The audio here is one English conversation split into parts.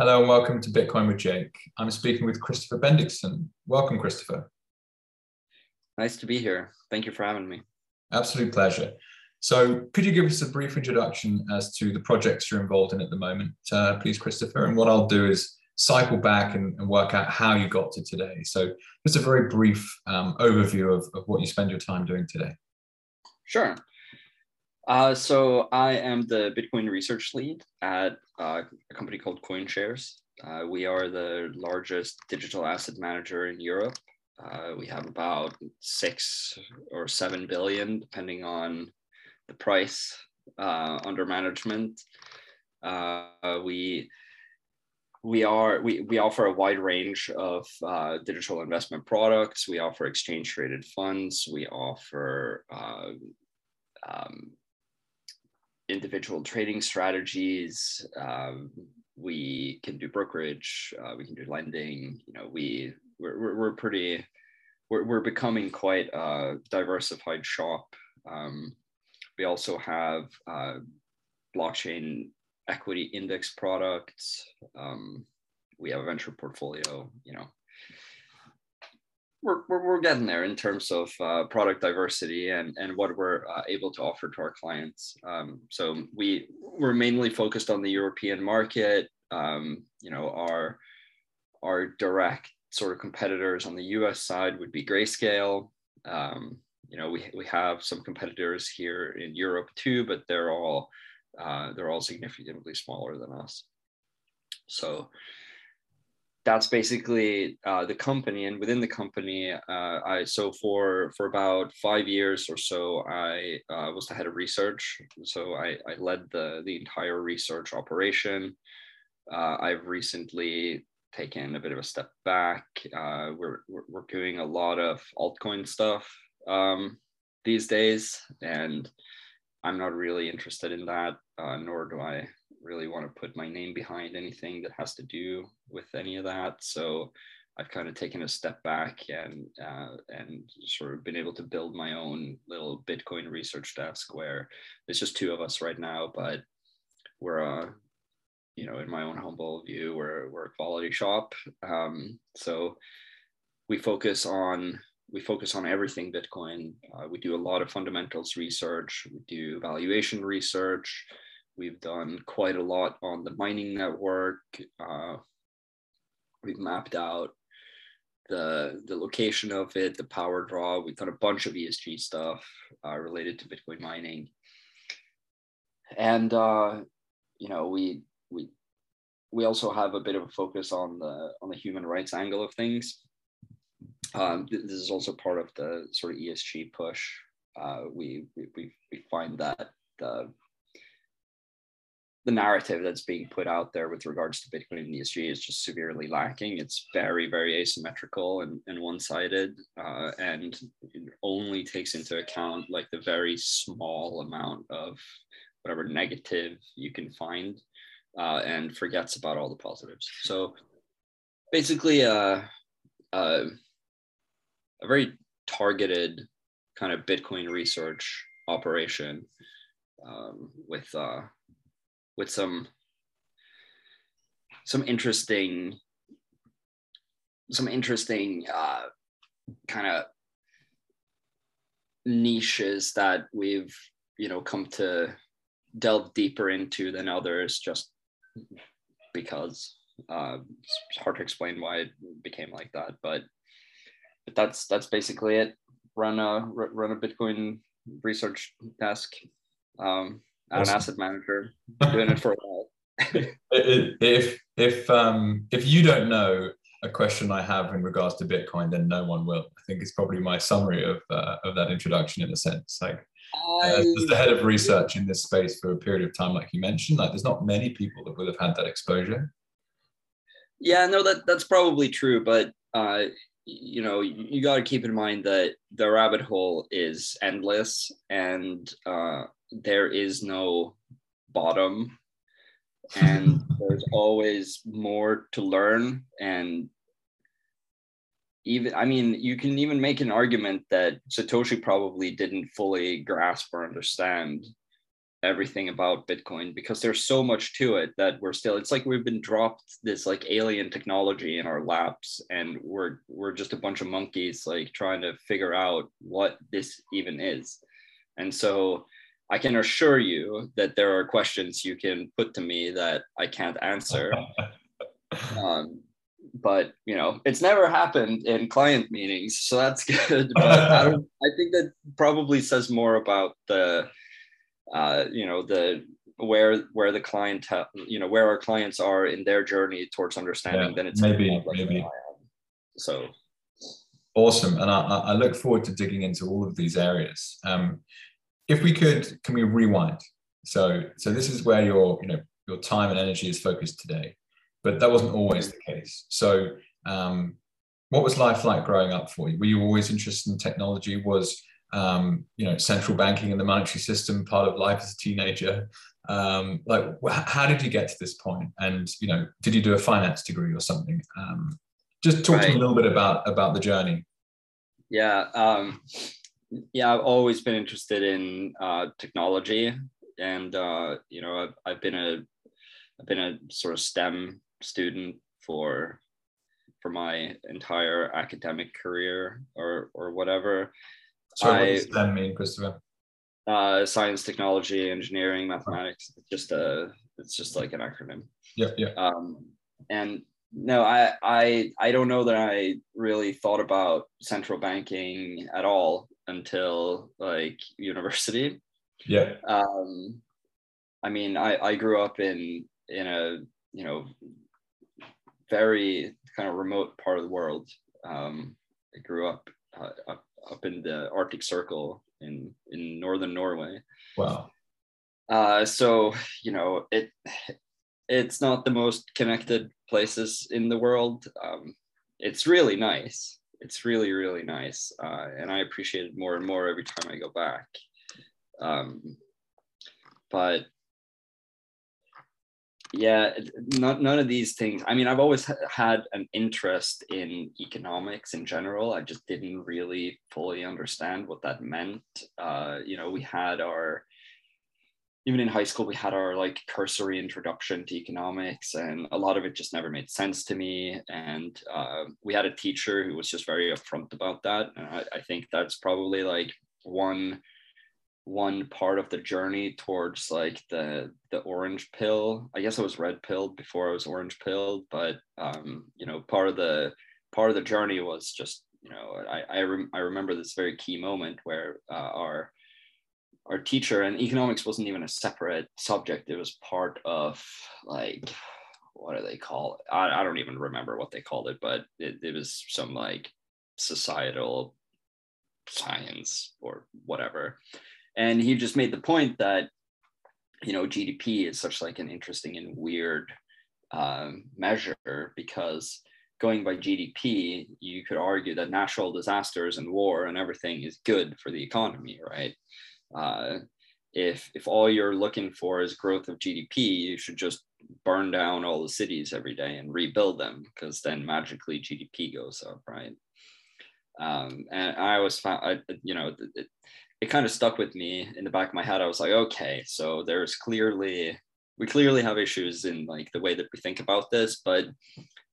Hello and welcome to Bitcoin with Jake. I'm speaking with Christopher Bendikson. Welcome, Christopher. Nice to be here. Thank you for having me. Absolute pleasure. So, could you give us a brief introduction as to the projects you're involved in at the moment, uh, please, Christopher? And what I'll do is cycle back and, and, work out how you got to today. So, just a very brief um, overview of, of what you spend your time doing today. Sure. Uh, so I am the Bitcoin research lead at uh, a company called CoinShares. Uh, we are the largest digital asset manager in Europe. Uh, we have about six or seven billion, depending on the price uh, under management. Uh, we we are we, we offer a wide range of uh, digital investment products we offer exchange traded funds we offer uh, um, individual trading strategies. Um, we can do brokerage. Uh, we can do lending. You know, we we're, we're, pretty we're, we're becoming quite a diversified shop. Um, we also have uh, blockchain equity index products. Um, we have a venture portfolio. You know, we're, we're, we're getting there in terms of uh, product diversity and, and what we're uh, able to offer to our clients. Um, so we we're mainly focused on the European market. Um, you know, our our direct sort of competitors on the U.S. side would be Grayscale. Um, you know, we we have some competitors here in Europe too, but they're all uh, they're all significantly smaller than us. So that's basically uh, the company and within the company uh, i so for for about five years or so i uh, was the head of research. So i, I led the the entire research operation. Uh, i've recently taken a bit of a step back. Uh, we're, we're, doing a lot of altcoin stuff um, these days and i'm not really interested in that uh, nor do i really want to put my name behind anything that has to do with any of that. So I've kind of taken a step back and uh, and sort of been able to build my own little Bitcoin research desk where it's just two of us right now, but we're uh, you know in my own humble view we're we're a quality shop. Um, so we focus on we focus on everything Bitcoin. Uh, we do a lot of fundamentals research. We do valuation research. We've done quite a lot on the mining network. Uh, we've mapped out the, the location of it, the power draw. We've done a bunch of ESG stuff uh, related to Bitcoin mining. And, uh, you know, we, we, we also have a bit of a focus on the, on the human rights angle of things. Um, this is also part of the sort of ESG push. Uh, we, we, we find that the the narrative that's being put out there with regards to Bitcoin and ESG is just severely lacking. It's very, very asymmetrical and, and one-sided, uh, and only takes into account like the very small amount of whatever negative you can find, uh, and forgets about all the positives. So basically, uh, uh, a very targeted kind of Bitcoin research operation um, with uh, with some some interesting some interesting uh, kind of niches that we've you know come to delve deeper into than others just because uh, it's hard to explain why it became like that but but that's that's basically it. Run a run a bitcoin research desk. Um, awesome. an asset manager doing it for a while. if if um if you don't know a question I have in regards to Bitcoin, then no one will. I think it's probably my summary of uh, of that introduction in a sense. Like I, as the head of research in this space for a period of time, like you mentioned, like there's not many people that will have had that exposure. Yeah, no, that that's probably true, but uh, you know, you, you got to keep in mind that the rabbit hole is endless, and uh, there is no bottom and there's always more to learn and even i mean you can even make an argument that satoshi probably didn't fully grasp or understand everything about Bitcoin because there's so much to it that we're still it's like we've been dropped this like alien technology in our laps and we're we're just a bunch of monkeys like trying to figure out what this even is. And so I can assure you that there are questions you can put to me that I can't answer. um, but you know, it's never happened in client meetings, so that's good. But I, I think that probably says more about the uh, you know the where where the client you know where our clients are in their journey towards understanding yeah, then it's maybe maybe so awesome and I, I look forward to digging into all of these areas um, if we could can we rewind so so this is where your you know your time and energy is focused today but that wasn't always the case so um, what was life like growing up for you were you always interested in technology was um, you know, central banking and the monetary system part of life as a teenager. Um, like, how did you get to this point? And you know, did you do a finance degree or something? Um, just talk right. to me a little bit about about the journey. Yeah, um, yeah, I've always been interested in uh, technology, and uh, you know, I've, I've been a I've been a sort of STEM student for for my entire academic career or or whatever so what does that mean, Christopher? Uh, science, technology, engineering, mathematics. It's just a, it's just like an acronym. Yeah, yeah. Um, and no, I, I, I don't know that I really thought about central banking at all until like university. Yeah. Um, I mean, I, I grew up in in a you know very kind of remote part of the world. Um, I grew up uh, up up in the Arctic Circle in in northern Norway. Wow. Uh, so you know it it's not the most connected places in the world. Um, it's really nice. It's really really nice, uh, and I appreciate it more and more every time I go back. Um, but yeah not, none of these things i mean i've always had an interest in economics in general i just didn't really fully understand what that meant uh, you know we had our even in high school we had our like cursory introduction to economics and a lot of it just never made sense to me. And uh, we had a teacher who was just very upfront about that. And I, I think that's probably like one one part of the journey towards like the the orange pill. I guess i was red pilled before i was orange pilled but um you know part of the part of the journey was just you know i i, rem- I remember this very key moment where uh, our our teacher and economics wasn't even a separate subject. It was part of like what do they call it i, I don't even remember what they called it but it, it was some like societal science or whatever. And he just made the point that you know gdp is such like an interesting and weird um, measure because going by gdp you could argue that natural disasters and war and everything is good for the economy right uh, if if all you're looking for is growth of gdp you should just burn down all the cities every day and rebuild them because then magically gdp goes up right um, and i always found I, you know it, it kind of stuck with me in the back of my head. I was like, okay, so there's clearly we clearly have issues in like the way that we think about this, but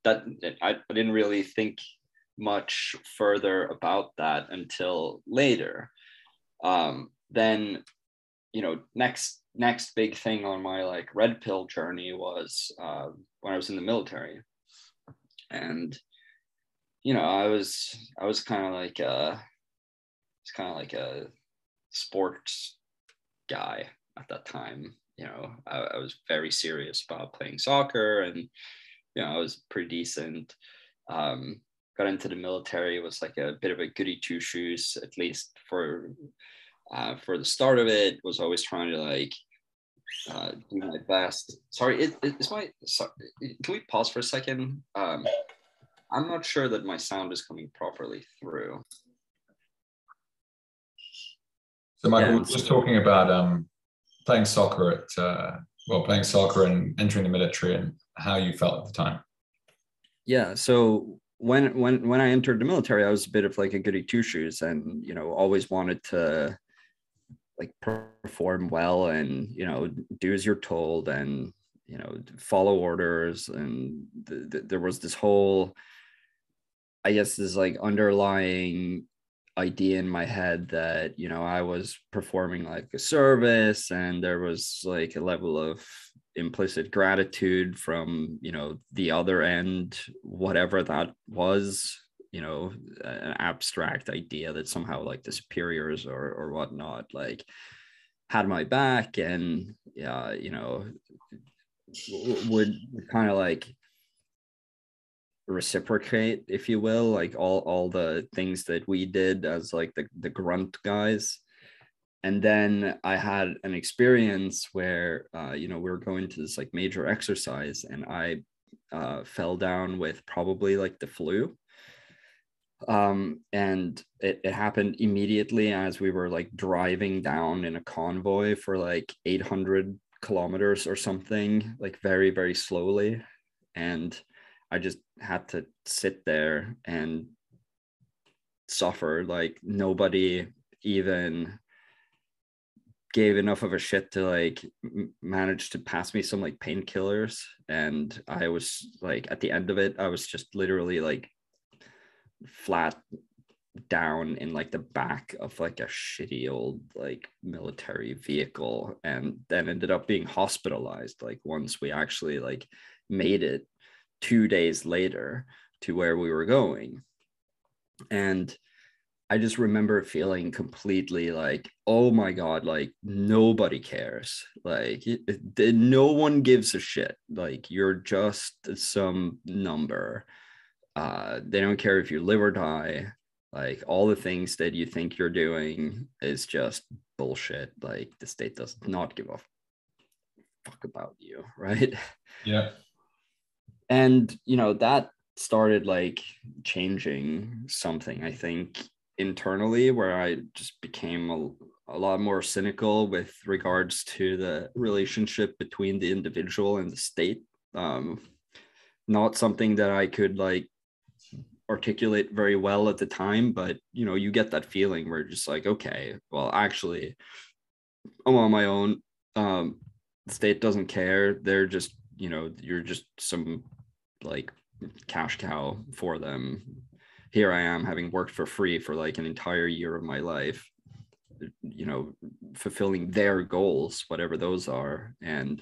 that I, I didn't really think much further about that until later. Um, then, you know, next next big thing on my like red pill journey was uh, when I was in the military, and you know, I was I was kind of like uh, it's kind of like a sports guy at that time. You know, I, I, was very serious about playing soccer, and you know, I was pretty decent. Um, got into the military was like a bit of a goody two shoes, at least for uh, for the start of it. Was always trying to like uh, do my best. Sorry, it, it, is my. Sorry, can we pause for a second? Um, I'm not sure that my sound is coming properly through. So, Michael, yeah. just talking about um, playing soccer at uh, well, playing soccer and entering the military, and how you felt at the time. Yeah. So when when when I entered the military, I was a bit of like a goody two shoes, and you know, always wanted to like perform well and you know do as you're told and you know follow orders. And th- th- there was this whole i guess this like underlying idea in my head that you know i was performing like a service and there was like a level of implicit gratitude from you know the other end whatever that was you know an abstract idea that somehow like the superiors or or whatnot like had my back and yeah you know would kind of like reciprocate if you will like all all the things that we did as like the the grunt guys. And then i had an experience where uh, you know we were going to this like major exercise and i uh, fell down with probably like the flu um, and it, it happened immediately as we were like driving down in a convoy for like 800 kilometers or something like very very slowly. And i just had to sit there and suffer like nobody even gave enough of a shit to like manage to pass me some like painkillers. And i was like at the end of it i was just literally like flat down in like the back of like a shitty old like military vehicle and then ended up being hospitalized like once we actually like made it two days later to where we were going. And i just remember feeling completely like oh my god like nobody cares. Like no one gives a shit. Like you're just some number uh, they don't care if you live or die. Like all the things that you think you're doing is just bullshit. Like the state does not give a fuck about you, right? Yeah. And you know that started like changing something. I think internally, where I just became a, a lot more cynical with regards to the relationship between the individual and the state. Um, not something that I could like articulate very well at the time, but you know, you get that feeling where just like, okay, well, actually, I'm on my own. Um, the state doesn't care. They're just, you know, you're just some like cash cow for them. Here I am having worked for free for like an entire year of my life, you know, fulfilling their goals, whatever those are. And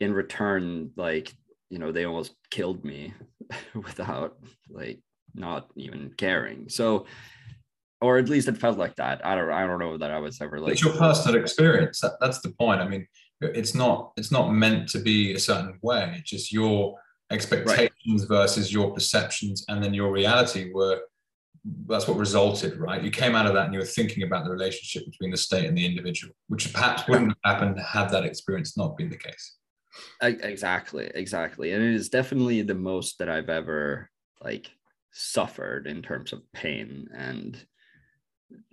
in return, like, you know, they almost killed me without like not even caring. So, or at least it felt like that. I don't, I don't know that I was ever like. It's your personal experience. That, that's the point. I mean, it's not, it's not meant to be a certain way. It's just your expectations right. versus your perceptions, and then your reality were. That's what resulted, right? You came out of that and you were thinking about the relationship between the state and the individual, which perhaps wouldn't have happened had that experience not been the case. Exactly, exactly, and it is definitely the most that I've ever like suffered in terms of pain and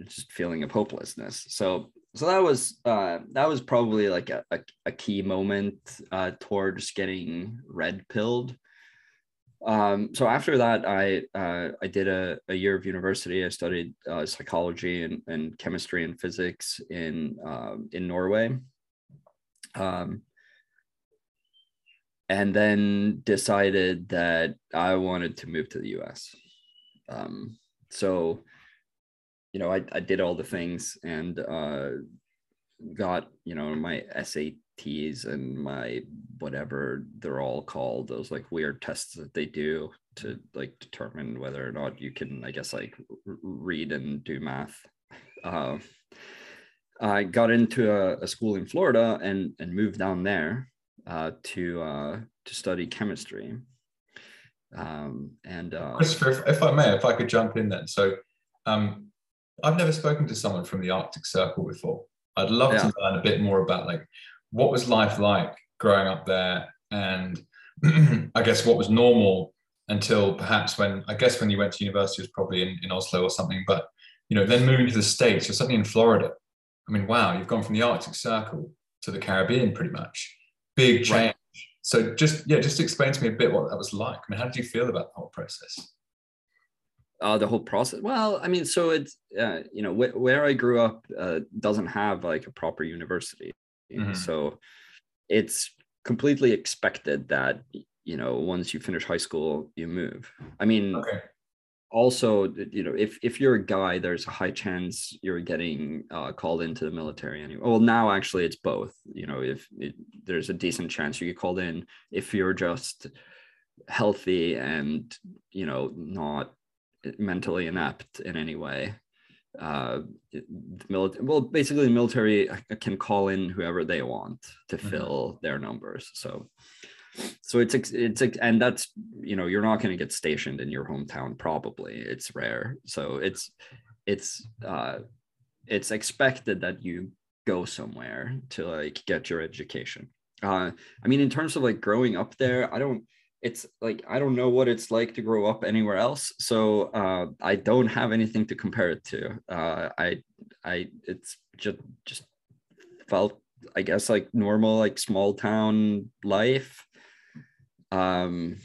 just feeling of hopelessness. So so that was uh, that was probably like a, a, a key moment uh, towards getting red pilled. Um, so after that, I uh, I did a, a year of university. I studied uh, psychology and, and chemistry and physics in um, in Norway. Um, and then decided that I wanted to move to the US. Um, so, you know, I, I did all the things and uh, got, you know, my SATs and my whatever they're all called, those like weird tests that they do to like determine whether or not you can, I guess, like read and do math. Uh, I got into a, a school in Florida and, and moved down there uh, to uh, to study chemistry. Um, and uh, Christopher, if, if, I may, if I could jump in then. So um, I've never spoken to someone from the Arctic Circle before. I'd love yeah. to learn a bit more about like what was life like growing up there, and I guess what was normal until perhaps when I guess when you went to university was probably in, in Oslo or something. But you know, then moving to the States, you're suddenly in Florida. I mean, wow, you've gone from the Arctic Circle to the Caribbean pretty much big change. Right. So just yeah, just explain to me a bit what that was like. I mean, how did you feel about the whole process? uh, the whole process. Well, I mean, so it's uh, you know wh- where I grew up uh, doesn't have like a proper university, mm-hmm. so it's completely expected that you know once you finish high school you move. I mean, okay. Also you know if if you're a guy, there's a high chance you're getting uh, called into the military anyway. Well, now actually it's both. You know, if it, there's a decent chance you get called in if you're just healthy and you know not mentally inept in any way. Uh, the military, well, basically, the military can call in whoever they want to mm-hmm. fill their numbers. So, so it's it's and that's you know you're not going to get stationed in your hometown. Probably it's rare. So it's it's uh, it's expected that you go somewhere to like get your education. Uh, I mean, in terms of like growing up there, I don't it's like I don't know what it's like to grow up anywhere else, so uh, I don't have anything to compare it to. Uh, I I it's just just felt I guess like normal like small town life. Um,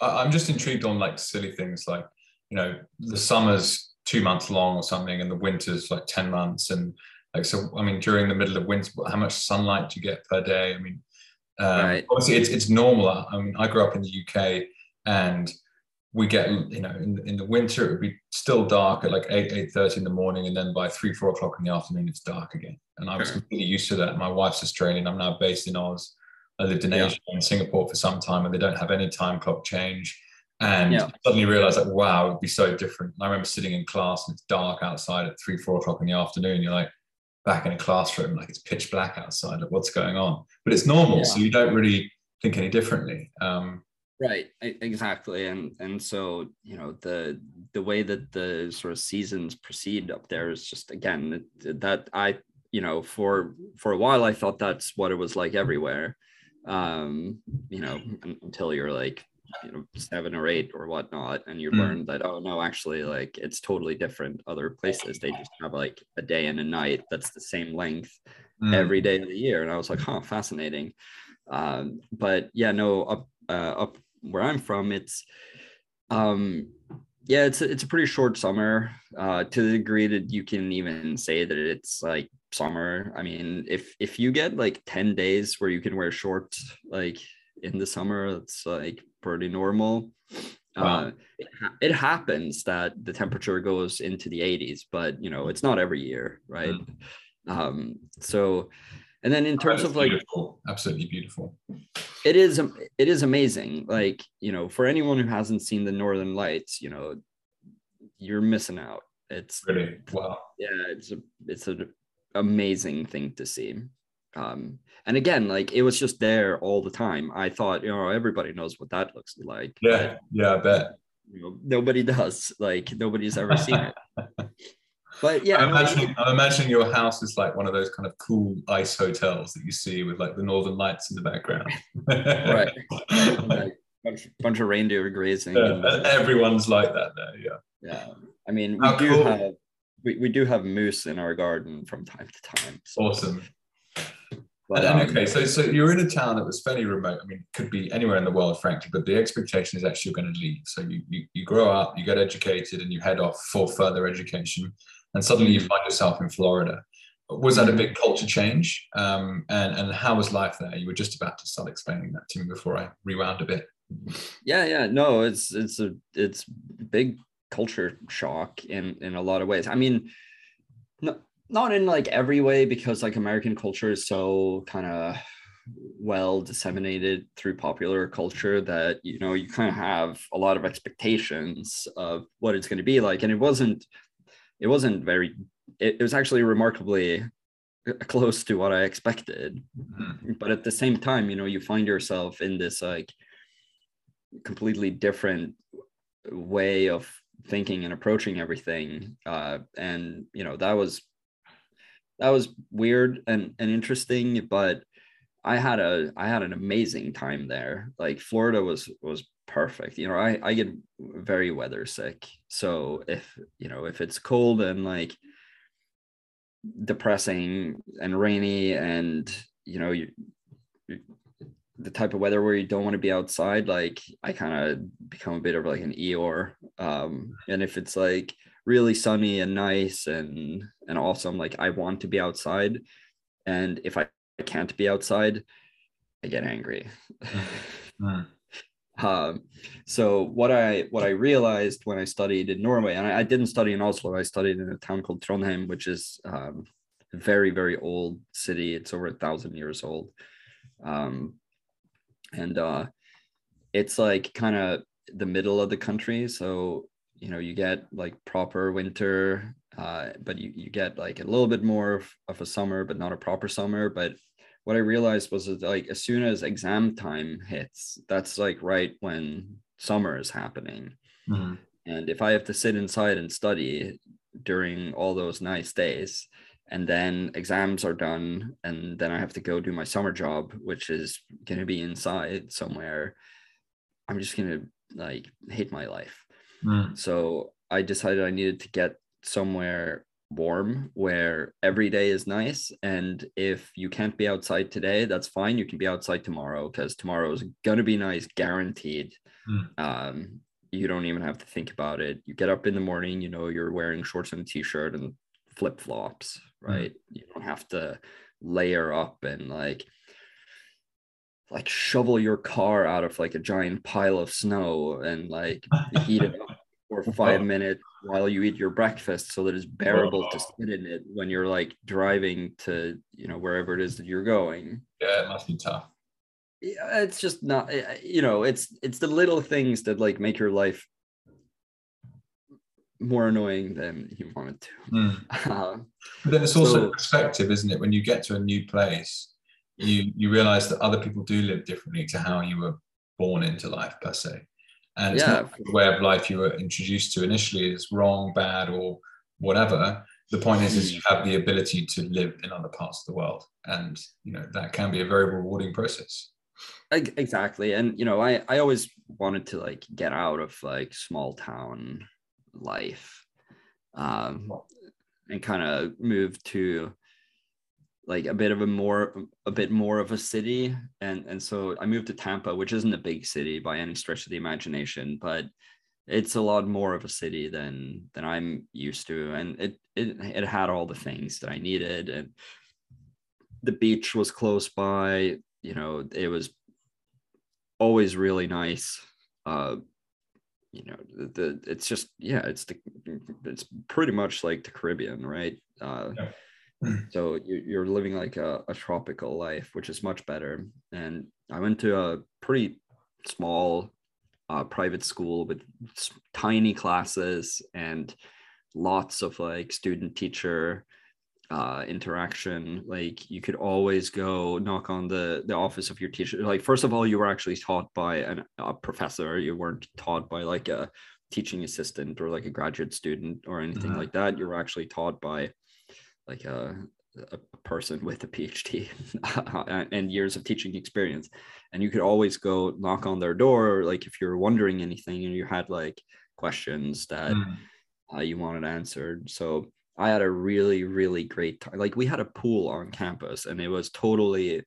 I'm just intrigued on like silly things like you know the summers two months long or something, and the winters like ten months, and like so. I mean, during the middle of winter, how much sunlight do you get per day? I mean um, right. Obviously, it's it's normal. I mean, I grew up in the UK, and we get you know in, in the winter it would be still dark at like 8 eight thirty in the morning and then by 3 4 o'clock in the afternoon it's dark again and i was completely used to that my wife's australian i'm now based in oz i lived in yeah. asia and singapore for some time and they don't have any time clock change. And yeah. suddenly realized that wow it would be so different. And i remember sitting in class and it's dark outside at 3 4 o'clock in the afternoon. You're like back in a classroom like it's pitch black outside. Like what's going on? But it's normal yeah. so you don't really think any differently. Um, right exactly. And and so you know the the way that the sort of seasons proceed up there is just again that i you know for for a while i thought that's what it was like everywhere um you know until you're like you know seven or eight or whatnot and you mm. learn that oh no actually like it's totally different other places they just have like a day and a night that's the same length mm. every day of the year and i was like huh fascinating um, but yeah no up uh, up where i'm from it's um yeah it's a, it's a pretty short summer uh to the degree that you can even say that it's like summer i mean if if you get like 10 days where you can wear shorts like in the summer it's like pretty normal. Wow. Uh, it, it, happens that the temperature goes into the 80s, but you know it's not every year, right? Mm. Um, so, and then in terms of like, beautiful. absolutely beautiful. It is. It is amazing. Like you know, for anyone who hasn't seen the Northern Lights, you know, you're missing out. It's really wow. Yeah, it's a it's an amazing thing to see. Um and again like it was just there all the time. I thought you know everybody knows what that looks like yeah but, yeah i bet. you know nobody does. Like nobody's ever seen it. But yeah I'm imagining, I'm imagining your house is like one of those kind of cool ice hotels that you see with like the northern lights in the background. Right. Like, bunch, bunch of reindeer grazing yeah, and, everyone's like that there yeah. Yeah i mean we How do cool. have we, we do have moose in our garden from time to time so. awesome but, and, um, okay, so so you're in a town that was fairly remote. I mean, could be anywhere in the world, frankly, but the expectation is actually you're going to leave. So you, you you grow up, you get educated, and you head off for further education, and suddenly you mm. find yourself in Florida. Was that a big culture change? Um, and and how was life there? You were just about to start explaining that to me before I rewound a bit. Yeah, yeah, no, it's it's a it's big culture shock in in a lot of ways. I mean, no, not in like every way because like American culture is so kind of well disseminated through popular culture that you know you kind of have a lot of expectations of what it's going to be like and it wasn't it wasn't very it, it was actually remarkably close to what i expected mm-hmm. but at the same time you know you find yourself in this like completely different way of thinking and approaching everything uh, and you know that was that was weird and, and interesting, but I had a I had an amazing time there. Like Florida was was perfect. You know, I, I get very weather sick. So if you know if it's cold and like depressing and rainy and you know you, the type of weather where you don't want to be outside, like I kind of become a bit of like an Eeyore. Um, and if it's like really sunny and nice and and awesome, like I want to be outside. And if I can't be outside, I get angry. Mm. um, so what I what I realized when I studied in Norway, and I, I, didn't study in Oslo, I studied in a town called Trondheim, which is um, a very very old city. It's over a thousand years old. Um, and uh, it's like kind of the middle of the country. So you know you get like proper winter uh, but you, you get like a little bit more of, of a summer but not a proper summer. But what i realized was that like as soon as exam time hits that's like right when summer is happening. Mm-hmm. and if i have to sit inside and study during all those nice days and then exams are done and then i have to go do my summer job which is going to be inside somewhere i'm just going to like hate my life mm. so i decided i needed to get somewhere warm where every day is nice and if you can't be outside today that's fine you can be outside tomorrow because tomorrow is going to be nice guaranteed mm. um, you don't even have to think about it you get up in the morning you know you're wearing shorts and a t-shirt and flip flops, mm. Right? Mm-hmm. You don't have to layer up and like like shovel your car out of like a giant pile of snow and like heat it up for five minutes while you eat your breakfast so that it's bearable to sit in it when you're like driving to you know wherever it is that you're going yeah it must be tough yeah it's just not eh, eh, you know it's it's the little things that like make your life more annoying than he wanted to. Mm. But then it's also so, perspective, isn't it? When you get to a new place, you you realize that other people do live differently to how you were born into life per se. And it's yeah. not the way of life you were introduced to initially is wrong, bad, or whatever. The point is, is you have the ability to live in other parts of the world, and you know that can be a very rewarding process. Exactly, and you know, I I always wanted to like get out of like small town life um, and kind of move to like a bit of a more a bit more of a city. And and so i moved to tampa which isn't a big city by any stretch of the imagination but it's a lot more of a city than than i'm used to. And it it, it had all the things that i needed. And the beach was close by you know it was always really nice. Uh you know the, the, it's just yeah it's the it's pretty much like the caribbean right uh, yeah. so you're living like a, a, tropical life which is much better and i went to a pretty small uh, private school with tiny classes and lots of like student teacher uh, interaction like you could always go knock on the the office of your teacher. Like first of all you were actually taught by an, a professor. You weren't taught by like a teaching assistant or like a graduate student or anything mm-hmm. like that. You were actually taught by like a, a person with a phd and years of teaching experience. And you could always go knock on their door like if you're wondering anything and you had like questions that mm-hmm. uh, you wanted answered. So I had a really, really great time. Like we had a pool on campus and it was totally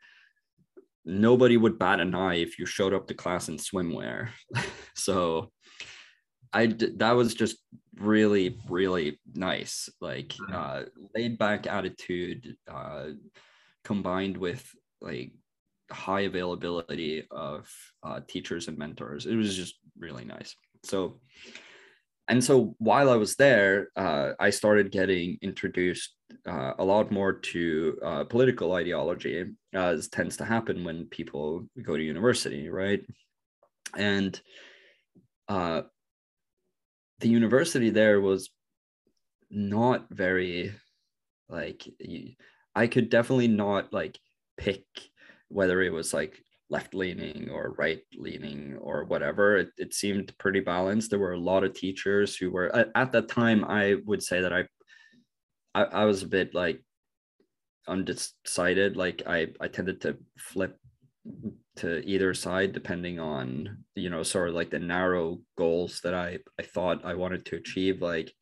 nobody would bat an eye if you showed up to class in swimwear. so I that was just really, really nice. Like mm-hmm. uh, laid back attitude uh, combined with like high availability of uh, teachers and mentors. It was just really nice. So and so while I was there, uh, I started getting introduced uh, a lot more to uh, political ideology, as tends to happen when people go to university, right? And uh, the university there was not very like I could definitely not like pick whether it was like left leaning or right leaning or whatever. It, it seemed pretty balanced. There were a lot of teachers who were at, at that time. I would say that I, I, I was a bit like undecided. Like I I tended to flip to either side depending on you know sort of like the narrow goals that I I thought I wanted to achieve. Like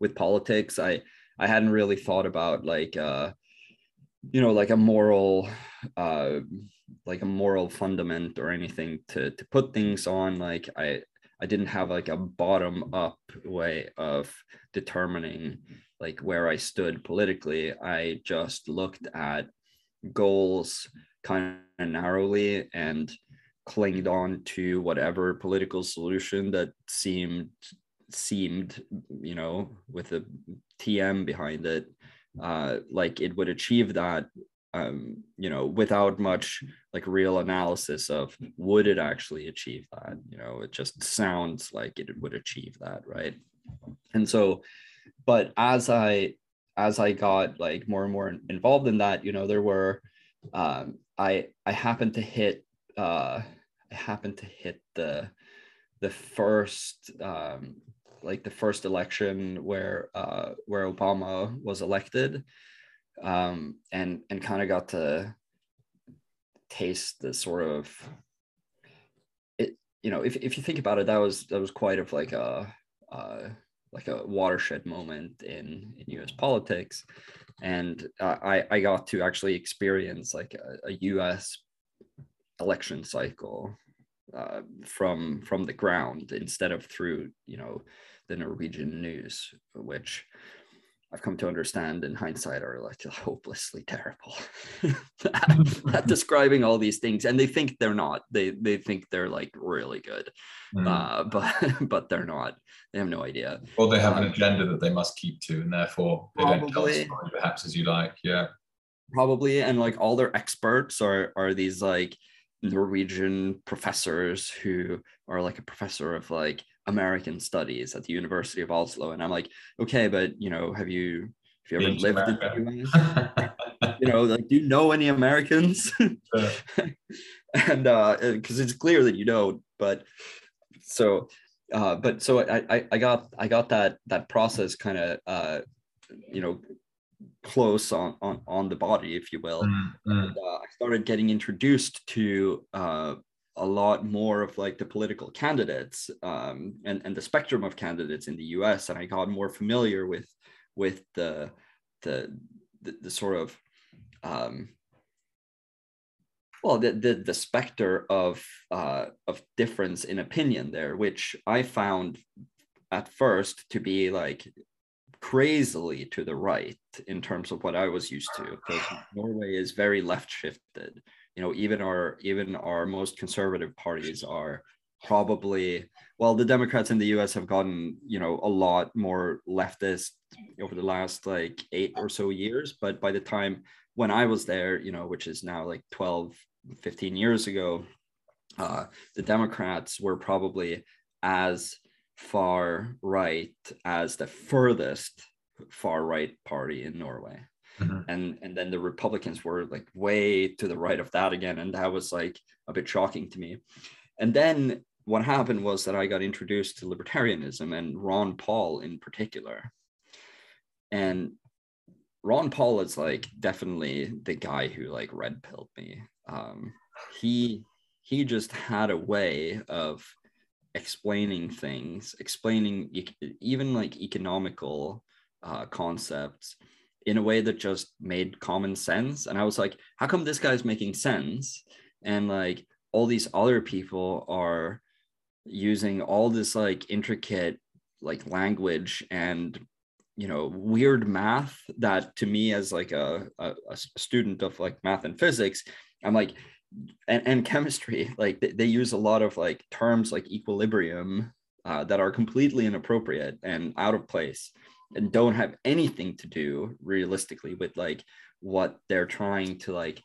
with politics, I I hadn't really thought about like uh you know like a moral uh like a moral fundament or anything to to put things on. Like i i didn't have like a bottom up way of determining like where i stood politically. I just looked at goals kind of narrowly and clinged on to whatever political solution that seemed seemed you know with a tm behind it. Uh like it would achieve that um you know without much like real analysis of would it actually achieve that? You know it just sounds like it would achieve that right? And so but as i as i got like more and more involved in that you know there were um i i happened to hit uh I happened to hit the the first um, like the first election where uh, where Obama was elected, um, and and kind of got to taste the sort of it. You know, if if you think about it, that was that was quite of like a uh, like a watershed moment in in U.S. politics, and uh, I I got to actually experience like a, a U.S election cycle uh, from from the ground instead of through you know the Norwegian news, which I've come to understand in hindsight are like hopelessly terrible at describing all these things, and they think they're not. They they think they're like really good, mm. uh, but but they're not. They have no idea. Well, they have um, an agenda that they must keep to, and therefore they probably, don't tell the story perhaps as you like. Yeah, probably, and like all their experts are are these like Norwegian professors who are like a professor of like American studies at the University of Oslo. And I'm like, okay, but you know, have you have you ever lived America. in the US? you know, like do you know any Americans? and uh because it's clear that you don't, but so uh but so I I, I got I got that that process kind of uh you know close on on, on the body if you will mm-hmm. and, uh, i started getting introduced to uh, a lot more of like the political candidates um, and, and the spectrum of candidates in the us and i got more familiar with with the the the, the sort of um, well the, the the specter of uh, of difference in opinion there which i found at first to be like crazily to the right in terms of what I was used to because Norway is very left shifted. You know, even our even our most conservative parties are probably well the democrats in the us have gotten you know a lot more leftist over the last like eight or so years but by the time when i was there you know which is now like 12 15 years ago uh, the democrats were probably as far right as the furthest far right party in Norway. Mm-hmm. And and then the Republicans were like way to the right of that again. And that was like a bit shocking to me. And then what happened was that I got introduced to libertarianism and Ron Paul in particular. And Ron Paul is like definitely the guy who like red pilled me. Um, he he just had a way of explaining things, explaining even like economical uh, concepts in a way that just made common sense. And I was like, how come this guy's making sense? And like all these other people are using all this like intricate like language and you know weird math that to me as like a, a, a student of like math and physics i'm like and, and chemistry like they, they use a lot of like terms like equilibrium uh, that are completely inappropriate and out of place and don't have anything to do realistically with like what they're trying to like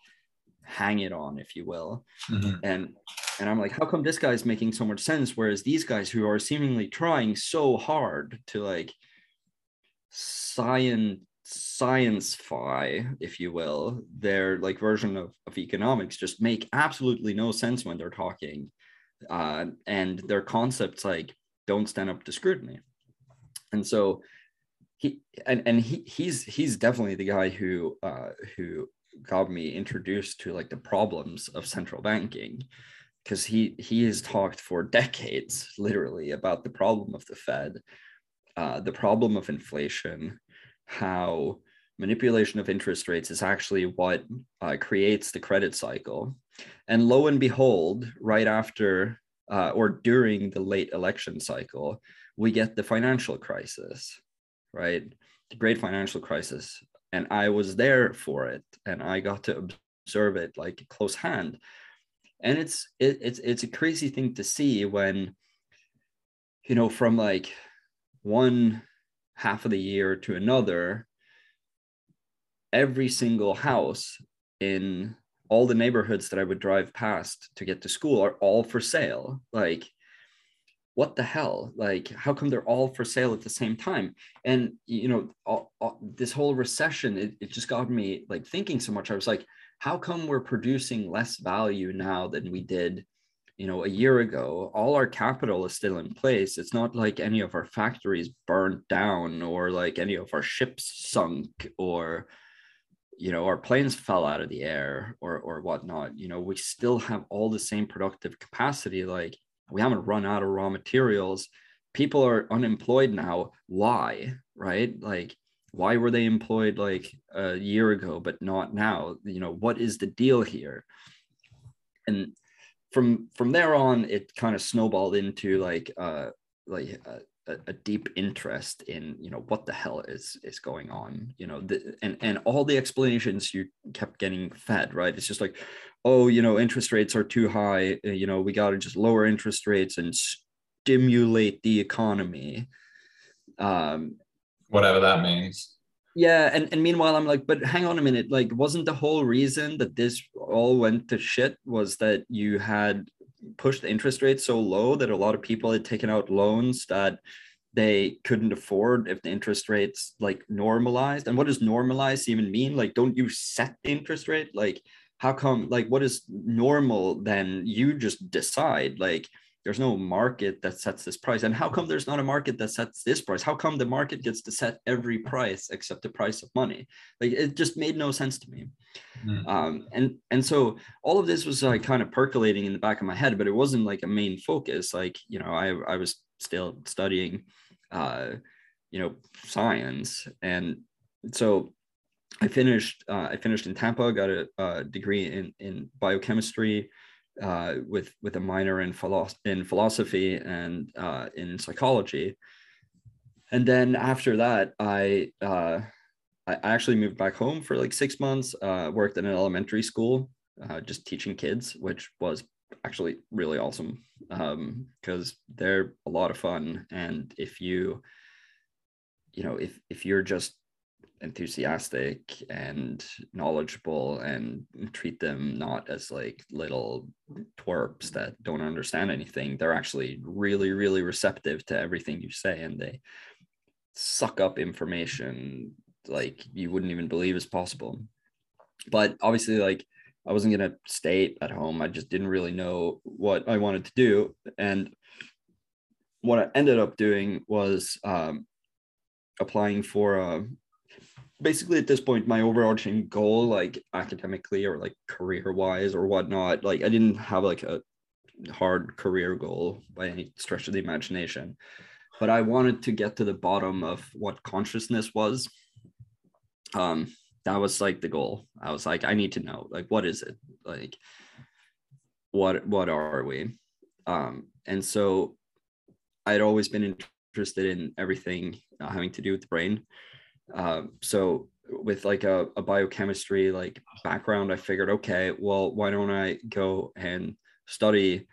hang it on if you will mm-hmm. and and i'm like how come this guy's making so much sense whereas these guys who are seemingly trying so hard to like science science-fi, if you will, their like version of, of economics just make absolutely no sense when they're talking. Uh, and their concepts like don't stand up to scrutiny. And so he and, and he he's he's definitely the guy who uh, who got me introduced to like the problems of central banking because he he has talked for decades literally about the problem of the Fed, uh, the problem of inflation, how manipulation of interest rates is actually what uh, creates the credit cycle. And lo and behold, right after uh, or during the late election cycle, we get the financial crisis, right? The great financial crisis. And I was there for it and I got to observe it like close hand. And it's it, it's it's a crazy thing to see when you know from like one half of the year to another every single house in all the neighborhoods that I would drive past to get to school are all for sale. Like, what the hell? Like, how come they're all for sale at the same time? And you know, all, all, this whole recession, it, it just got me like thinking so much. I was like, how come we're producing less value now than we did, you know, a year ago? All our capital is still in place. It's not like any of our factories burned down or like any of our ships sunk or you know our planes fell out of the air or or whatnot you know we still have all the same productive capacity like we haven't run out of raw materials. People are unemployed now. Why right? Like why were they employed like a year ago but not now? You know what is the deal here? And from from there on it kind of snowballed into like uh like uh, a, a, deep interest in you know what the hell is is going on you know the, and and all the explanations you kept getting fed right? It's just like oh you know interest rates are too high uh, you know we got to just lower interest rates and stimulate the economy um whatever that means yeah and, and meanwhile i'm like but hang on a minute like wasn't the whole reason that this all went to shit was that you had pushed the interest rates so low that a lot of people had taken out loans that they couldn't afford if the interest rates like normalized. And what does normalized even mean? Like, don't you set the interest rate? Like, how come, like, what is normal? Then you just decide, like, there's no market that sets this price. And how come there's not a market that sets this price? How come the market gets to set every price except the price of money? Like, it just made no sense to me. Mm. Um, and and so all of this was like kind of percolating in the back of my head, but it wasn't like a main focus. Like you know, I I was still studying, uh, you know, science, and so I finished uh, I finished in Tampa, got a, a degree in in biochemistry. Uh, with with a minor in, philo- in philosophy and uh, in psychology, and then after that, I uh, I actually moved back home for like six months, uh, worked in an elementary school, uh, just teaching kids, which was actually really awesome because um, they're a lot of fun. And if you, you know, if, if you're just enthusiastic and knowledgeable and treat them not as like little twerps that don't understand anything, they're actually really, really receptive to everything you say and they suck up information like you wouldn't even believe is possible. But obviously, like I wasn't gonna stay at home. I just didn't really know what I wanted to do. And what I ended up doing was um, applying for a basically at this point my overarching goal like academically or like career wise or whatnot like i didn't have like a hard career goal by any stretch of the imagination but i wanted to get to the bottom of what consciousness was. Um that was like the goal. I was like i need to know like what is it? Like what what are we? Um and so i'd always been interested in everything having to do with the brain um so with like a, a biochemistry like background i figured okay well why don't i go and study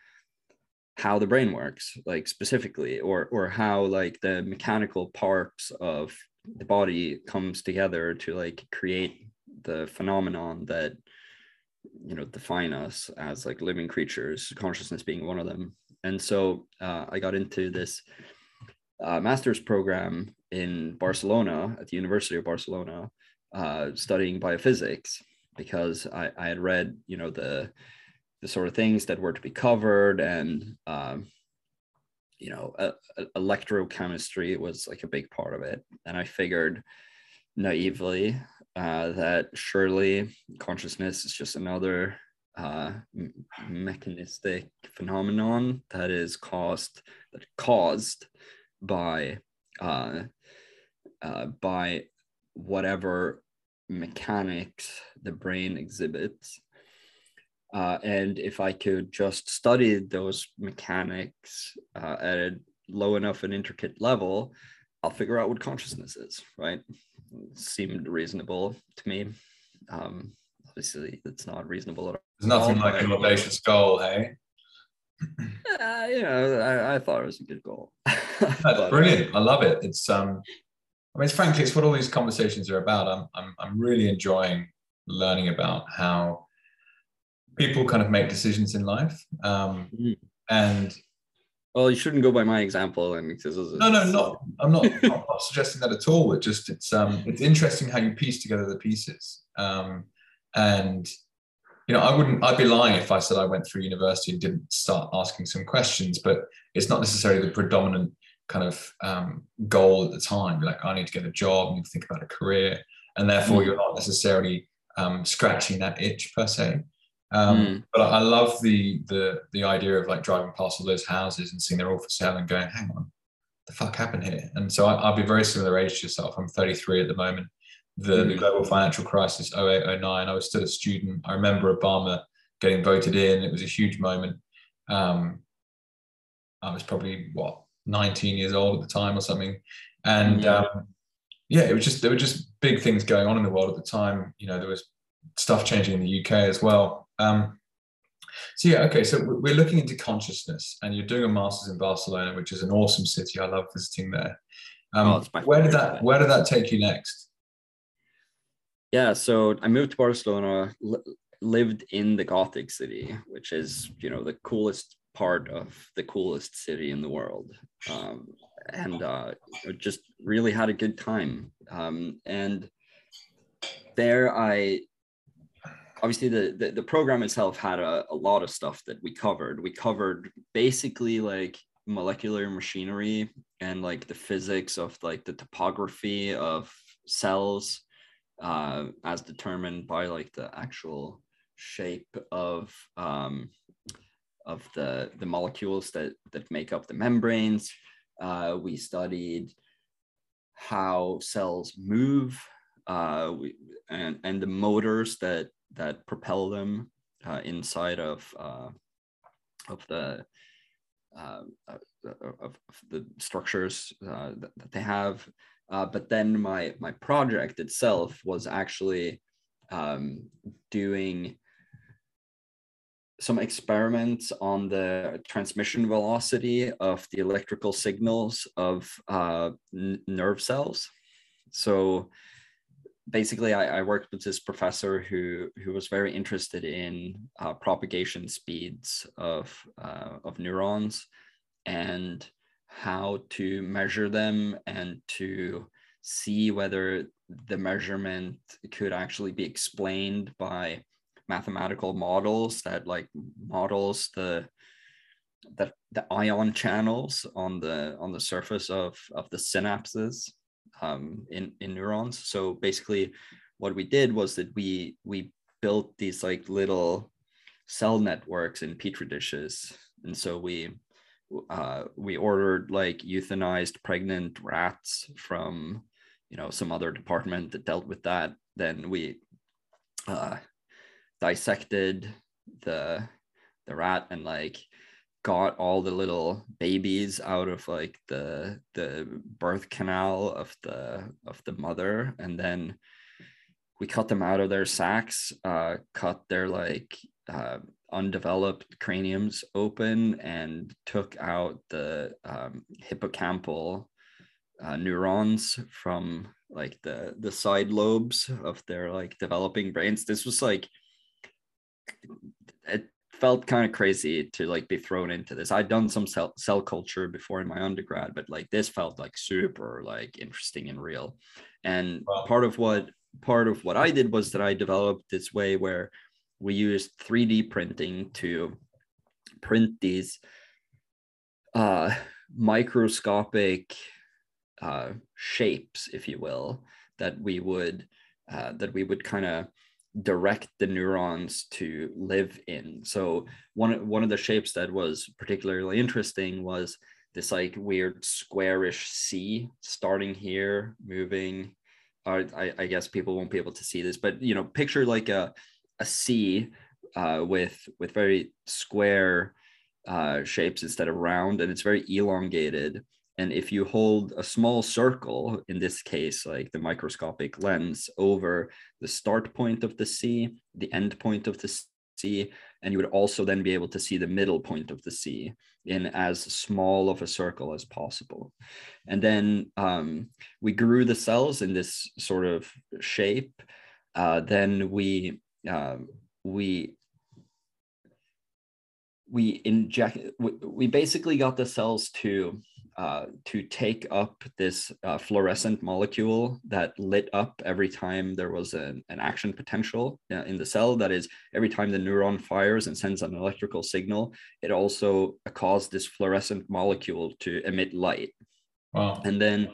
how the brain works like specifically or or how like the mechanical parts of the body comes together to like create the phenomenon that you know define us as like living creatures consciousness being one of them. And so uh, i got into this uh, master's program in barcelona at the university of barcelona uh, studying biophysics because I, I had read you know the the sort of things that were to be covered and um, you know, electrochemistry was like a big part of it. And I figured naively uh, that surely consciousness is just another uh, mechanistic phenomenon that is caused that caused by uh, uh, by whatever mechanics the brain exhibits. Uh, and if I could just study those mechanics uh, at a low enough and intricate level, I'll figure out what consciousness is, right? It seemed reasonable to me. Um, obviously, it's not reasonable at all. There's nothing like an audacious goal, hey? Uh, you know, I, I, thought it was a good goal. That's but, brilliant. I love it. It's um, I mean, frankly, it's what all these conversations are about. I'm, I'm, I'm really enjoying learning about how people kind of make decisions in life. Um, mm. And well, you shouldn't go by my example. And no, no, not. I'm not, not, not suggesting that at all. It just it's um, it's interesting how you piece together the pieces. Um, and you know, I wouldn't. I'd be lying if I said I went through university and didn't start asking some questions. But it's not necessarily the predominant kind of um, goal at the time. You're like, I need to get a job, I need to think about a career, and therefore mm. you're not necessarily um, scratching that itch per se. Um, mm. But I love the the the idea of like driving past all those houses and seeing they're all for sale and going, hang on, the fuck happened here? And so I, will be very similar age to yourself. I'm 33 at the moment. The, mm. the global financial crisis, 08, 09, I was still a student. I remember Obama getting voted in. It was a huge moment. Um, I was probably what 19 years old at the time or something. And yeah. Um, yeah, it was just there were just big things going on in the world at the time. You know, there was stuff changing in the UK as well. Um, so yeah, okay. So we're looking into consciousness, and you're doing a master's in Barcelona, which is an awesome city. I love visiting there. Um, oh, where did that Where did that take you next? Yeah, so I moved to Barcelona, li- lived in the Gothic city, which is you know the coolest part of the coolest city in the world, um, and uh, just really had a good time. Um, and there, I obviously the, the, the program itself had a, a lot of stuff that we covered. We covered basically like molecular machinery and like the physics of like the topography of cells uh, as determined by like the actual shape of um, of the the molecules that that make up the membranes. Uh, we studied how cells move uh, we, and and the motors that that propel them uh, inside of uh, of the uh, of, the structures uh, that, that, they have. But then my my project itself was actually um, doing some experiments on the transmission velocity of the electrical signals of uh, nerve cells. So basically I, I, worked with this professor who who was very interested in uh, propagation speeds of uh, of neurons and how to measure them and to see whether the measurement could actually be explained by mathematical models that like models the the, the ion channels on the on the surface of of the synapses um, in in neurons. So basically, what we did was that we we built these like little cell networks in petri dishes, and so we uh, we ordered like euthanized pregnant rats from you know some other department that dealt with that. Then we uh, dissected the the rat and like got all the little babies out of like the the birth canal of the of the mother. And then we cut them out of their sacks uh, cut their like uh, undeveloped craniums open and took out the um, hippocampal uh, neurons from like the the side lobes of their like developing brains. This was like it felt kind of crazy to like be thrown into this. I'd done some cell, cell culture before in my undergrad, but like this felt like super like interesting and real. And wow. part of what part of what I did was that I developed this way where we used 3D printing to print these uh, microscopic uh, shapes, if you will, that we would uh, that we would kind of direct the neurons to live in. So one one of the shapes that was particularly interesting was this like weird squarish C starting here, moving I, I guess people won't be able to see this, but you know, picture like a a C uh, with with very square uh, shapes instead of round, and it's very elongated. And if you hold a small circle, in this case, like the microscopic lens, over the start point of the C, the end point of the C, and you would also then be able to see the middle point of the C in as small of a circle as possible. And then um, we grew the cells in this sort of shape. Uh, then we uh, we we inject we, we basically got the cells to uh, to take up this uh, fluorescent molecule that lit up every time there was an, an action potential uh, in the cell. That is, every time the neuron fires and sends an electrical signal, it also caused this fluorescent molecule to emit light. Wow. And then,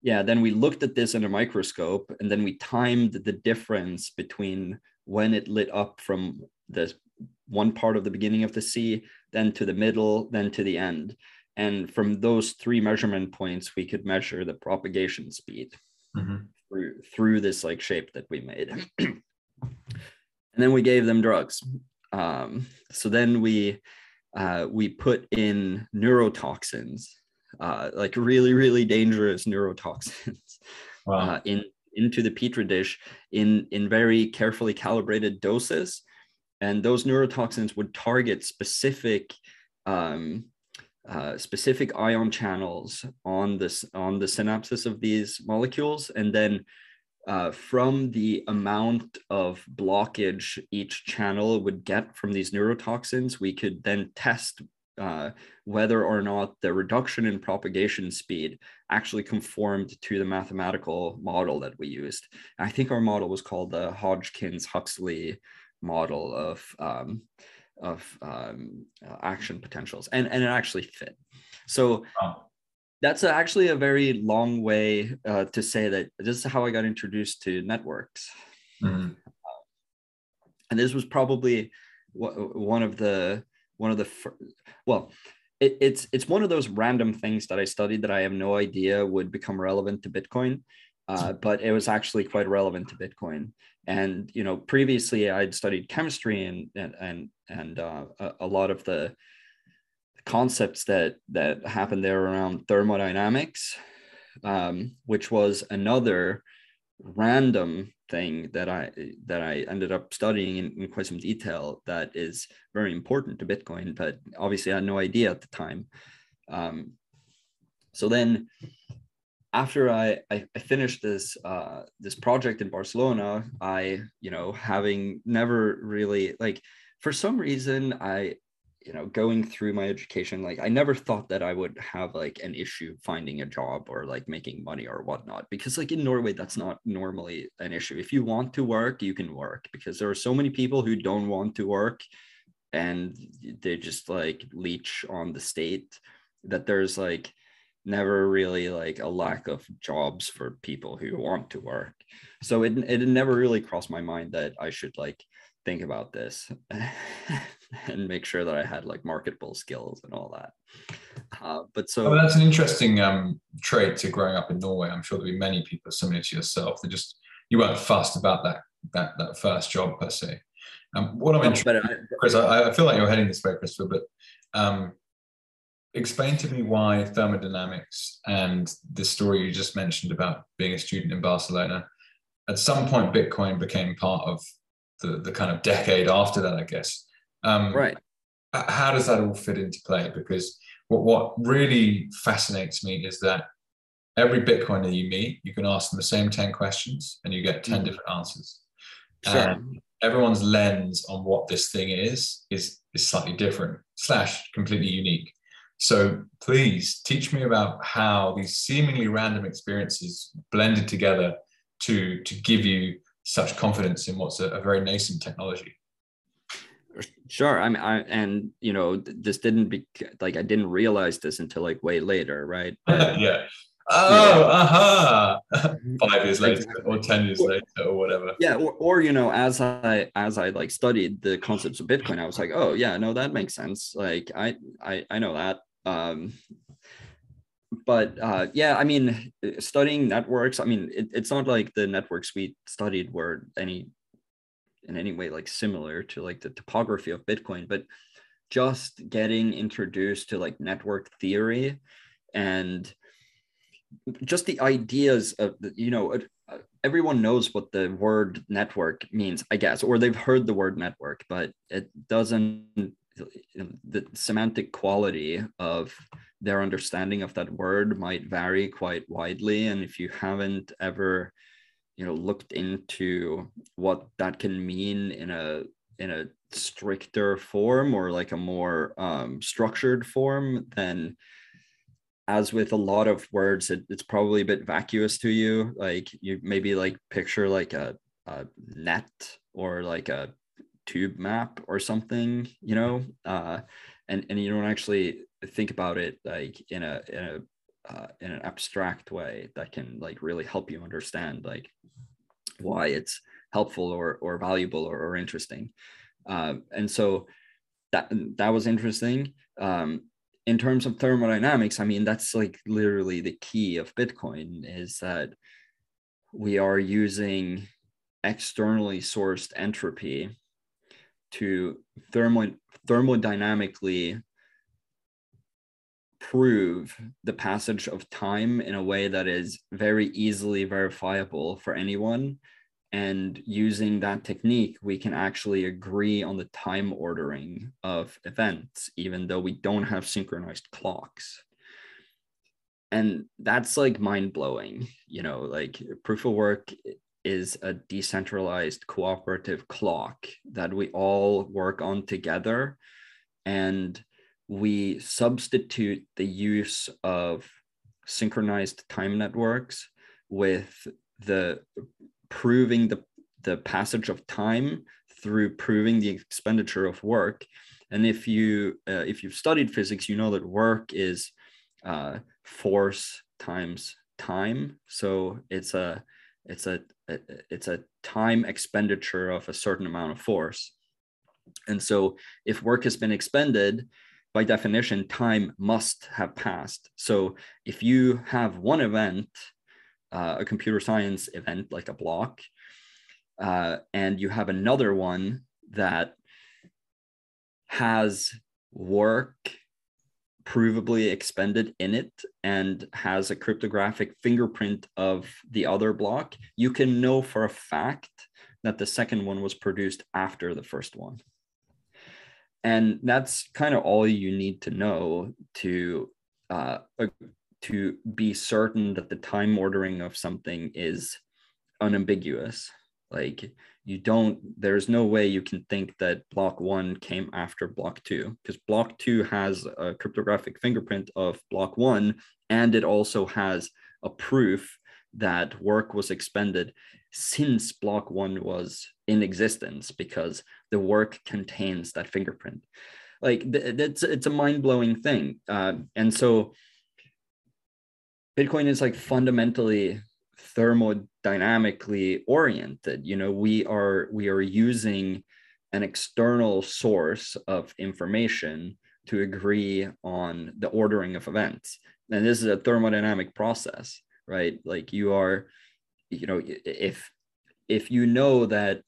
yeah, then we looked at this in a microscope and then we timed the difference between when it lit up from the one part of the beginning of the C, then to the middle, then to the end. And from those three measurement points, we could measure the propagation speed mm-hmm. through, through this like shape that we made. and then we gave them drugs. Um, so then we uh, we put in neurotoxins, uh, like really really dangerous neurotoxins, wow. uh, in into the petri dish in in very carefully calibrated doses, and those neurotoxins would target specific um, uh, specific ion channels on this on the synapses of these molecules and then uh, from the amount of blockage each channel would get from these neurotoxins we could then test uh, whether or not the reduction in propagation speed actually conformed to the mathematical model that we used. I think our model was called the Hodgkins Huxley model of um, of um, uh, action potentials and, and it actually fit so wow. that's actually a very long way uh, to say that this is how i got introduced to networks mm-hmm. uh, and this was probably one of the one of the well it, it's it's one of those random things that i studied that i have no idea would become relevant to bitcoin uh, but it was actually quite relevant to bitcoin and you know previously i'd studied chemistry and and and, and uh, a, a, lot of the concepts that that happened there around thermodynamics um, which was another random thing that i that i ended up studying in, in quite some detail that is very important to bitcoin but obviously i had no idea at the time. Um, so then after I, I, I finished this uh, this project in Barcelona, I you know having never really like for some reason I you know going through my education like I never thought that I would have like an issue finding a job or like making money or whatnot because like in Norway that's not normally an issue. If you want to work, you can work because there are so many people who don't want to work and they just like leech on the state that there's like never really like a lack of jobs for people who want to work. So it it never really crossed my mind that I should like think about this and make sure that I had like marketable skills and all that. Uh, but so oh, that's an interesting um, trait to growing up in Norway. I'm sure there'll be many people similar to yourself. that just you weren't fussed about that that that first job per se. Um, what I'm interested, Chris, I, I, feel like you're heading this way, Christopher, but um, explain to me why thermodynamics and the story you just mentioned about being a student in Barcelona, at some point Bitcoin became part of the, the kind of decade after that, I guess. Um, right. How does that all fit into play? Because what, what really fascinates me is that every Bitcoiner you meet, you can ask them the same 10 questions and you get 10 mm. different answers. Sure. And everyone's lens on what this thing is is is slightly different slash completely unique so please teach me about how these seemingly random experiences blended together to, to give you such confidence in what's a, a very nascent technology. Sure. I mean, I, and you know, this didn't be like I didn't realize this until like way later, right? Yeah. Oh, uh-huh. aha! Five years later, or ten years later, or whatever. Yeah, or, or you know, as I as I like studied the concepts of Bitcoin, I was like, oh yeah, no, that makes sense. Like I I I know that um, but uh, yeah, I mean, studying networks. I mean, it, it's not like the networks we studied were any in any way like similar to like the topography of Bitcoin, but just getting introduced to like network theory and just the ideas of you know uh, everyone knows what the word network means i guess or they've heard the word network but it doesn't the semantic quality of their understanding of that word might vary quite widely. And if you haven't ever you know looked into what that can mean in a in a stricter form or like a more um, structured form then as with a lot of words it, it's probably a bit vacuous to you. Like you maybe like picture like a, a net or like a tube map or something you know uh, and and you don't actually think about it like in a in a uh, in an abstract way that can like really help you understand like why it's helpful or or valuable or, or interesting. Uh, and so that that was interesting. Um, in terms of thermodynamics i mean that's like literally the key of bitcoin is that we are using externally sourced entropy to thermo, thermodynamically prove the passage of time in a way that is very easily verifiable for anyone. And using that technique, we can actually agree on the time ordering of events, even though we don't have synchronized clocks. And that's like mind blowing, you know, like proof of work is a decentralized cooperative clock that we all work on together. And we substitute the use of synchronized time networks with the proving the, the passage of time through proving the expenditure of work. And if you uh, if you've studied physics, you know that work is uh, force times time. So it's a it's a it's a time expenditure of a certain amount of force. And so if work has been expended by definition time must have passed. So if you have one event uh, a computer science event like a block uh, and you have another one that has work provably expended in it and has a cryptographic fingerprint of the other block, you can know for a fact that the second one was produced after the first one. And that's kind of all you need to know to uh, to be certain that the time ordering of something is unambiguous. Like you don't there's no way you can think that block one came after block two because block two has a cryptographic fingerprint of block one and it also has a proof that work was expended since block one was in existence because the work contains that fingerprint. Like it's it's a mind-blowing thing. Uh, and so bitcoin is like fundamentally thermodynamically oriented. You know we are we are using an external source of information to agree on the ordering of events. And this is a thermodynamic process right? Like you are you know if if you know that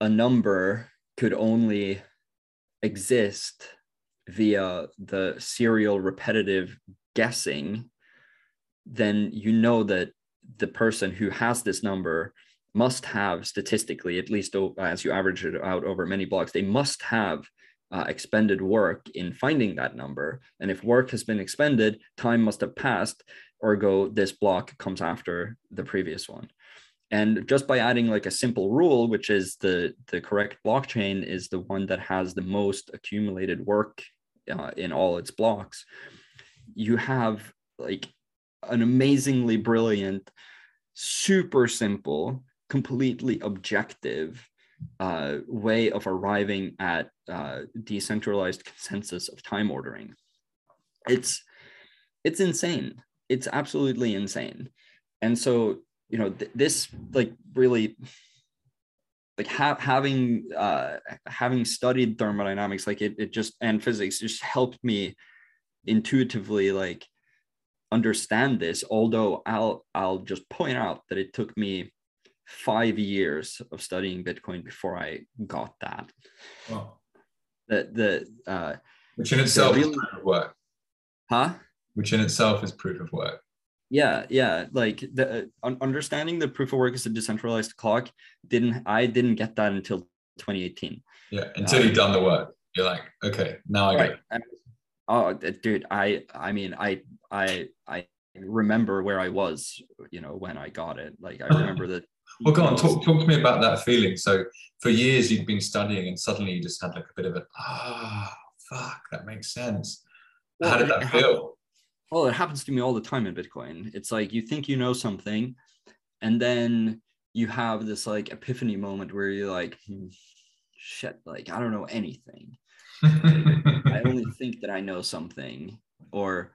a number could only exist via the serial repetitive guessing then you know that the person who has this number must have statistically, at least as you average it out over many blocks, they must have uh, expended work in finding that number. And if work has been expended, time must have passed, ergo, this block comes after the previous one. And just by adding like a simple rule, which is the, the correct blockchain is the one that has the most accumulated work uh, in all its blocks, you have like an amazingly brilliant, super simple, completely objective uh, way of arriving at uh, decentralized consensus of time ordering. It's it's insane. It's absolutely insane. And so you know th- this like really like ha- having uh, having studied thermodynamics like it, it just and physics just helped me intuitively like understand this although i'll i'll just point out that it took me five years of studying bitcoin before i got that Wow. the the uh Which in itself really- is proof of work. huh Which in itself is proof of work. yeah yeah like the uh, understanding the proof of work is a decentralized clock didn't i didn't get that until 2018 Yeah. Until you've done the work, you're like, okay, now I get it. Oh dude i i mean i i i remember where i was you know when i got it like i remember that Well, go on, talk, talk to me about that feeling. So, for years you'd been studying, and suddenly you just had like a bit of a ah, fuck, that makes sense. How did that feel? well it happens to me all the time in bitcoin it's like you think you know something and then you have this like epiphany moment where you're like hmm, shit like i don't know anything I only think that I know something, or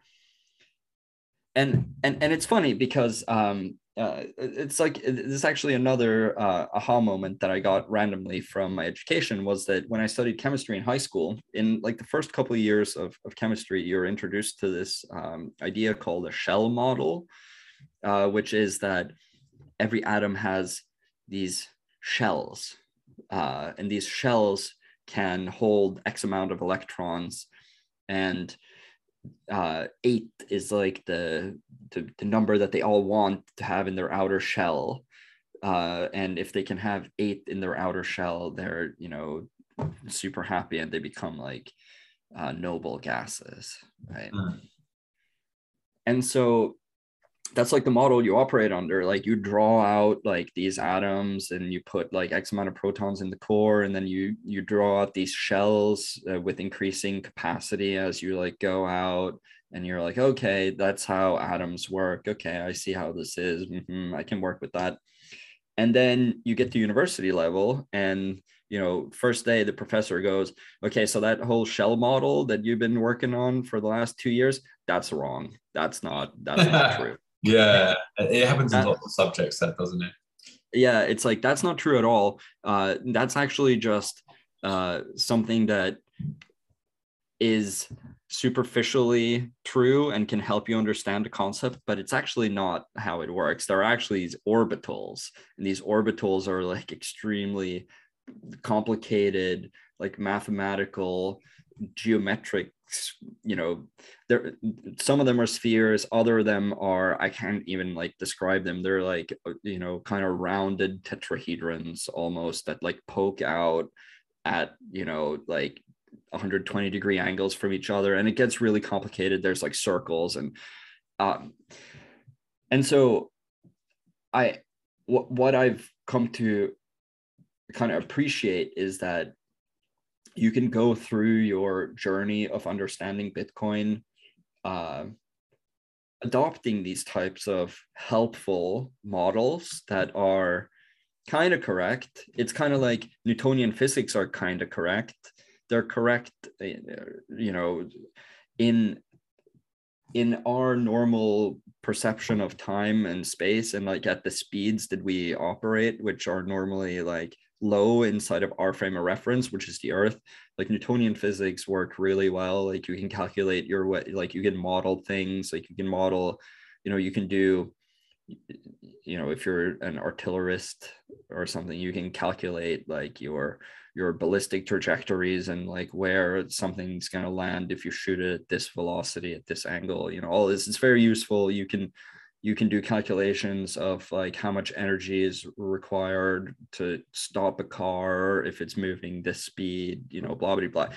and and and it's funny because um uh, it's like it's actually another uh, aha moment that I got randomly from my education was that when I studied chemistry in high school, in like the first couple of years of, of chemistry, you're introduced to this um, idea called a shell model, uh, which is that every atom has these shells, uh, and these shells can hold X amount of electrons, and uh, eight is like the, the the number that they all want to have in their outer shell. Uh, and if they can have eight in their outer shell, they're you know super happy and they become like uh, noble gases, right? Mm. And so that's like the model you operate under like you draw out like these atoms and you put like x amount of protons in the core and then you you draw out these shells uh, with increasing capacity as you like go out and you're like okay that's how atoms work. Okay i see how this is. Mhm, i can work with that. And then you get to university level and you know first day the professor goes okay so that whole shell model that you've been working on for the last two years that's wrong. That's not that's not true yeah, it happens in lots of subjects, that doesn't it? yeah it's like that's not true at all uh that's actually just uh something that is superficially true and can help you understand the concept but it's actually not how it works there are actually these orbitals and these orbitals are like extremely complicated like mathematical geometric you know there some of them are spheres other of them are i can't even like describe them. They're like uh, you know kind of rounded tetrahedrons almost that like poke out at you know like 120 degree angles from each other and it gets really complicated. There's like circles and um and so i what what i've come to kind of appreciate is that you can go through your journey of understanding Bitcoin, uh, adopting these types of helpful models that are kind of correct. It's kind of like Newtonian physics are kind of correct. They're correct, uh, you know, in in our normal perception of time and space and like at the speeds that we operate which are normally like low inside of our frame of reference which is the earth. Like newtonian physics work really well. Like you can calculate your way like you can model things. Like you can model you know you can do you know if you're an artillerist or something you can calculate like your your ballistic trajectories and like where something's to land if you shoot it at this velocity at this angle you know all this. Is very useful. You can you can do calculations of like how much energy is required to stop a car if it's moving this speed you know blah blah blah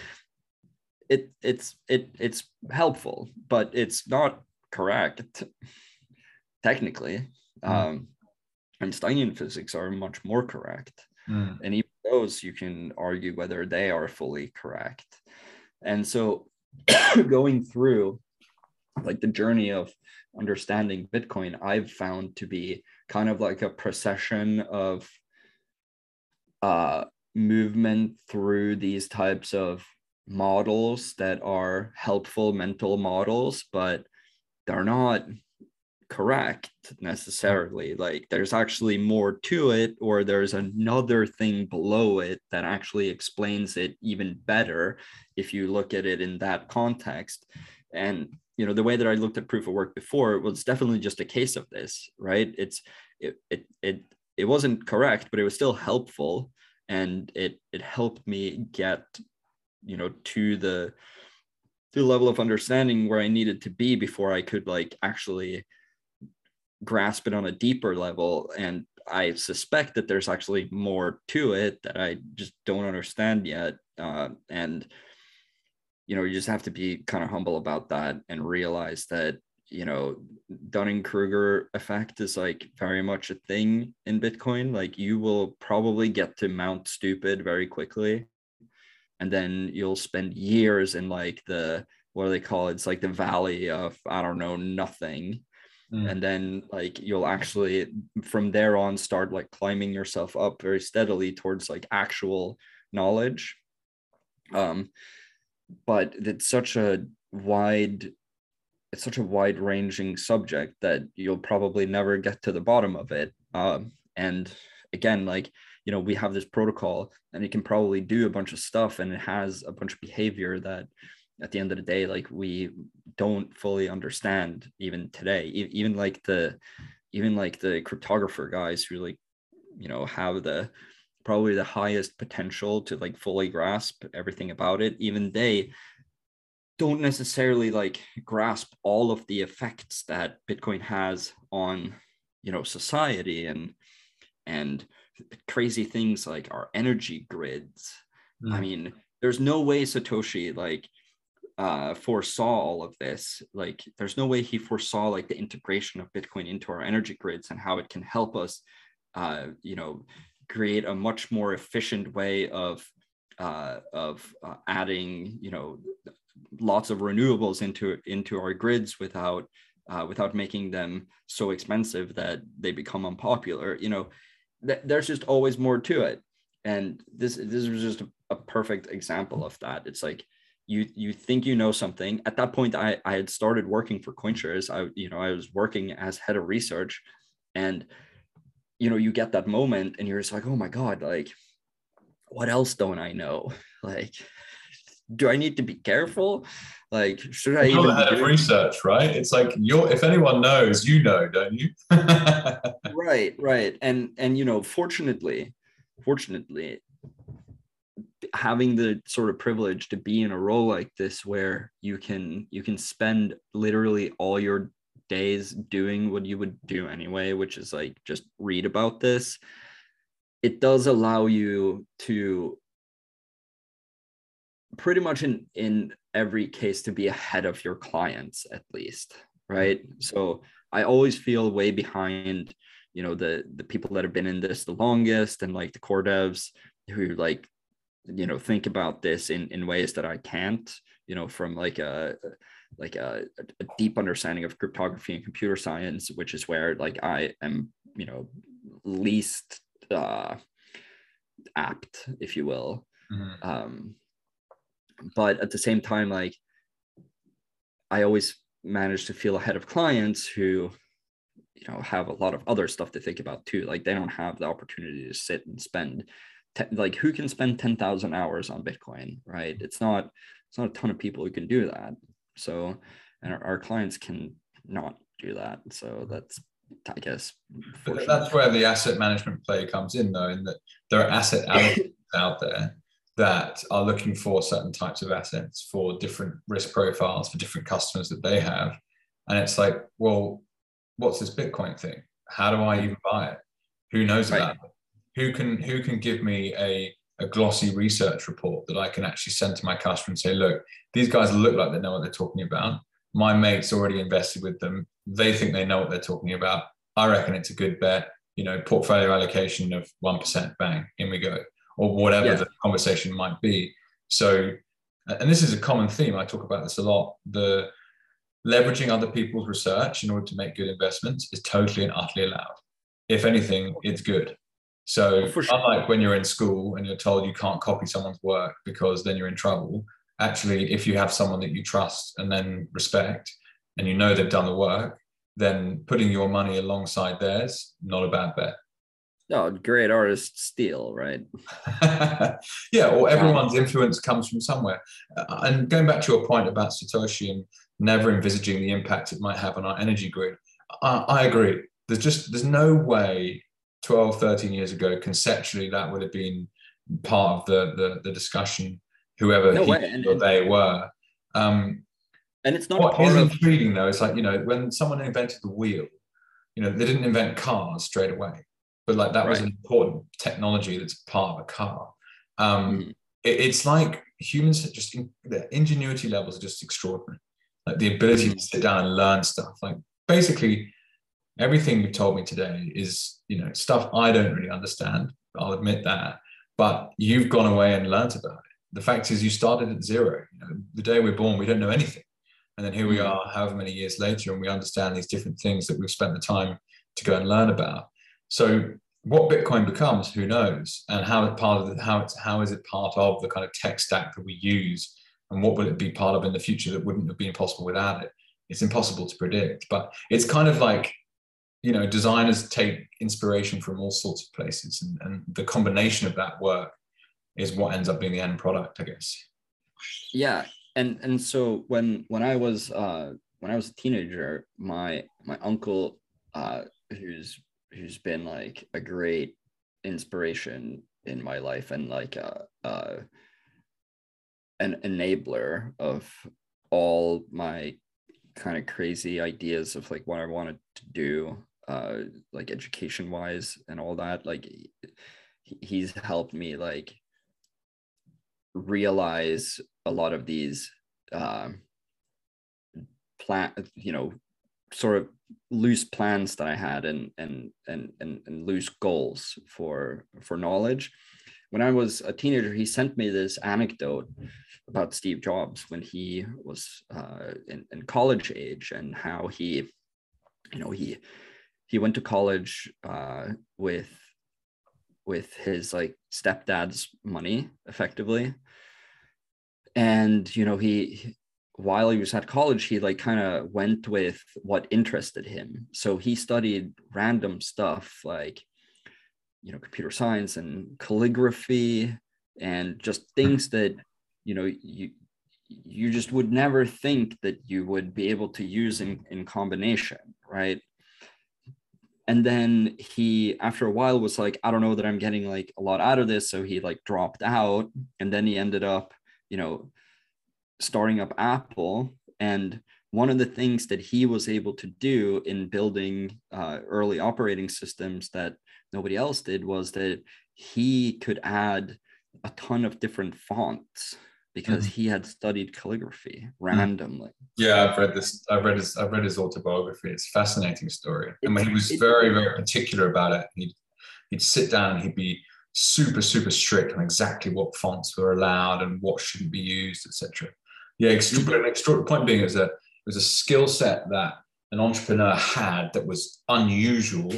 it it's it it's helpful but it's not correct technically Mm. um einsteinian physics are much more correct Mm. and even those you can argue whether they are fully correct and so going through like the journey of understanding bitcoin i've found to be kind of like a procession of uh movement through these types of models that are helpful mental models but they're not correct necessarily. Like there's actually more to it or there's another thing below it that actually explains it even better if you look at it in that context. And you know the way that i looked at proof of work before was definitely just a case of this right? It's it it it, it wasn't correct but it was still helpful. And it it helped me get you know to the to the level of understanding where i needed to be before i could like actually grasp it on a deeper level. And i suspect that there's actually more to it that i just don't understand yet. Uh, and you know you just have to be kind of humble about that and realize that you know dunning kruger effect is like very much a thing in bitcoin. Like you will probably get to mount stupid very quickly and then you'll spend years in like the what do they call it? It's like the valley of i don't know nothing. Mm. and then like you'll actually from there on start like climbing yourself up very steadily towards like actual knowledge. Um but it's such a wide it's such a wide ranging subject that you'll probably never get to the bottom of it. Um, and again like you know we have this protocol and it can probably do a bunch of stuff and it has a bunch of behavior that at the end of the day like we don't fully understand even today. Even like the even like the cryptographer guys who like you know have the probably the highest potential to like fully grasp everything about it even they don't necessarily like grasp all of the effects that bitcoin has on you know society and and crazy things like our energy grids mm. i mean there's no way satoshi like uh, foresaw all of this like there's no way he foresaw like the integration of bitcoin into our energy grids and how it can help us uh, you know create a much more efficient way of uh, of uh, adding you know lots of renewables into into our grids without uh, without making them so expensive that they become unpopular you know. Th- there's just always more to it. And this this was just a, a perfect example of that. It's like you you think you know something. At that point i i had started working for coinshares i you know i was working as head of research. And you know you get that moment and you're just like oh my god like what else don't i know? Like do i need to be careful? Like should i you're even head of research right? It's like you're if anyone knows you know don't you? Right right. And and you know fortunately fortunately having the sort of privilege to be in a role like this where you can you can spend literally all your days doing what you would do anyway, which is like just read about this, it does allow you to pretty much in in every case to be ahead of your clients at least right? So i always feel way behind you know the the people that have been in this the longest and like the core devs who like you know think about this in in ways that i can't you know from like a like a, a deep understanding of cryptography and computer science, which is where like I am, you know, least uh, apt, if you will. Mm-hmm. Um, but at the same time, like I always manage to feel ahead of clients who, you know, have a lot of other stuff to think about too. Like they don't have the opportunity to sit and spend, te- like who can spend ten thousand hours on Bitcoin, right? It's not, it's not a ton of people who can do that. So, and our, our clients can not do that. So that's I guess. That's where the asset management play comes in, though, in that there are asset allocators out there that are looking for certain types of assets for different risk profiles for different customers that they have. And it's like, well, what's this Bitcoin thing? How do I even buy it? Who knows right. about it? Who can who can give me a a glossy research report that I can actually send to my customer and say, look, these guys look like they know what they're talking about. My mate's already invested with them. They think they know what they're talking about. I reckon it's a good bet. You know, portfolio allocation of 1%, bang, in we go, or whatever yeah. the conversation might be. So, and this is a common theme. I talk about this a lot. The leveraging other people's research in order to make good investments is totally and utterly allowed. If anything, it's good. So, sure. unlike when you're in school and you're told you can't copy someone's work because then you're in trouble, actually, if you have someone that you trust and then respect and you know they've done the work, then putting your money alongside theirs, not a bad bet. No, great artists steal, right? yeah, or everyone's influence comes from somewhere. Uh, and going back to your point about Satoshi and never envisaging the impact it might have on our energy grid, I, I agree. There's just there's no way 12, 13 years ago, conceptually, that would have been part of the the, the discussion, whoever no he and, or they were. Um, and it's not what is of... intriguing though. It's like you know when someone invented the wheel, you know they didn't invent cars straight away, but like that right. was an important technology that's part of a car. Um, mm. it, it's like humans just in, their ingenuity levels are just extraordinary. Like the ability mm. to sit down and learn stuff. Like basically everything you've told me today is you know stuff I don't really understand. I'll admit that, but you've gone away and learned about it. The fact is, you started at zero. You know, the day we're born, we don't know anything. And then here we mm. are, however many years later, and we understand these different things that we've spent the time to go and learn about. So what Bitcoin becomes, who knows? And how it part of the, how it's how is it part of the kind of tech stack that we use, and what will it be part of in the future that wouldn't have been possible without it? It's impossible to predict, but it's kind of like you know designers take inspiration from all sorts of places, and, and the combination of that work is what ends up being the end product, I guess. Yeah, and and so when when I was uh, when I was a teenager, my my uncle, uh, who's who's been like a great inspiration in my life and like a, uh, uh, an enabler of all my kind of crazy ideas of like what I wanted to do, uh, like education wise and all that. Like he's helped me like realize a lot of these um, plan, you know, sort of loose plans that I had and and and and, and loose goals for for knowledge. When I was a teenager, he sent me this anecdote about Steve Jobs when he was uh, in, in college age and how he, you know, he he went to college uh, with with his like stepdad's money effectively. And you know he while he was at college he like kind of went with what interested him. So he studied random stuff like you know computer science and calligraphy and just things that you know you you just would never think that you would be able to use in, in combination right and then he after a while was like i don't know that i'm getting like a lot out of this so he like dropped out and then he ended up you know starting up Apple. And one of the things that he was able to do in building uh, early operating systems that nobody else did was that he could add a ton of different fonts because mm-hmm. he had studied calligraphy mm-hmm. randomly. Yeah, I've read this. I've read his. I've read his autobiography. It's a fascinating story. and he was very, very particular about it. He'd he'd sit down and he'd be super, super strict on exactly what fonts were allowed and what shouldn't be used, etc. Yeah, extra, extra, point being is that it was a skill set that an entrepreneur had that was unusual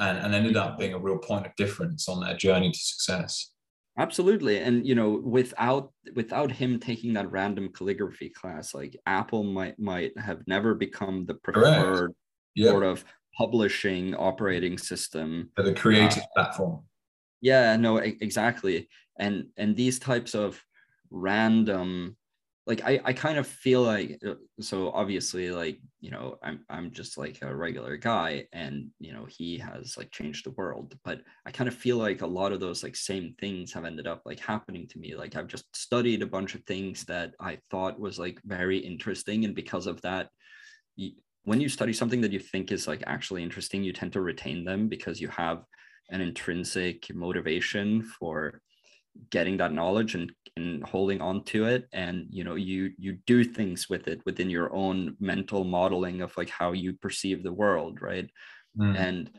and, and ended up being a real point of difference on their journey to success absolutely and you know without without him taking that random calligraphy class like apple might might have never become the preferred sort of publishing operating system. For the creative uh, platform. Yeah no exactly and and these types of random like I, I kind of feel like uh, so obviously like you know I'm I'm just like a regular guy and you know he has like changed the world but I kind of feel like a lot of those like same things have ended up like happening to me. Like I've just studied a bunch of things that I thought was like very interesting and because of that when you study something that you think is like actually interesting you tend to retain them because you have an intrinsic motivation for getting that knowledge and, and holding on to it. And you know you you do things with it within your own mental modeling of like how you perceive the world right? Mm. and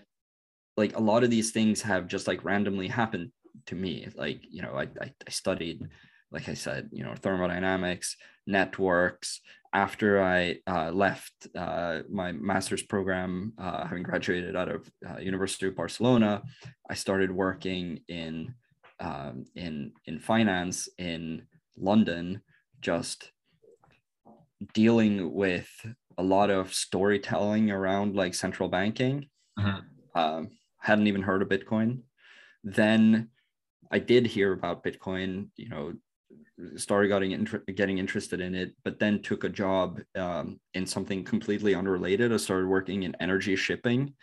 like a lot of these things have just like randomly happened to me. Like you know I, I, I studied like i said you know thermodynamics networks. After i uh, left uh, my master's program uh, having graduated out of uh, university of barcelona i started working in um, in in finance in London, just dealing with a lot of storytelling around like central banking. Mm-hmm. Um, hadn't even heard of Bitcoin. then I did hear about Bitcoin, you know, started getting inter- getting interested in it, but then took a job um, in something completely unrelated. I started working in energy shipping,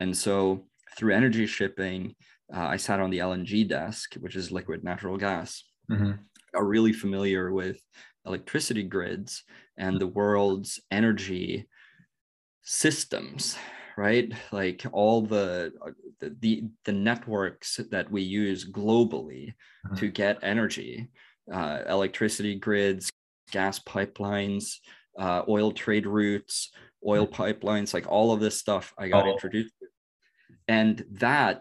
and so through energy shipping, uh, I sat on the LNG desk, which is liquid natural gas. Mm-hmm. Are really familiar with electricity grids and the world's energy systems right like all the the the networks that we use globally mm-hmm. to get energy uh, electricity grids gas pipelines uh, oil trade routes oil mm-hmm. pipelines like all of this stuff i got oh. introduced to and that uh,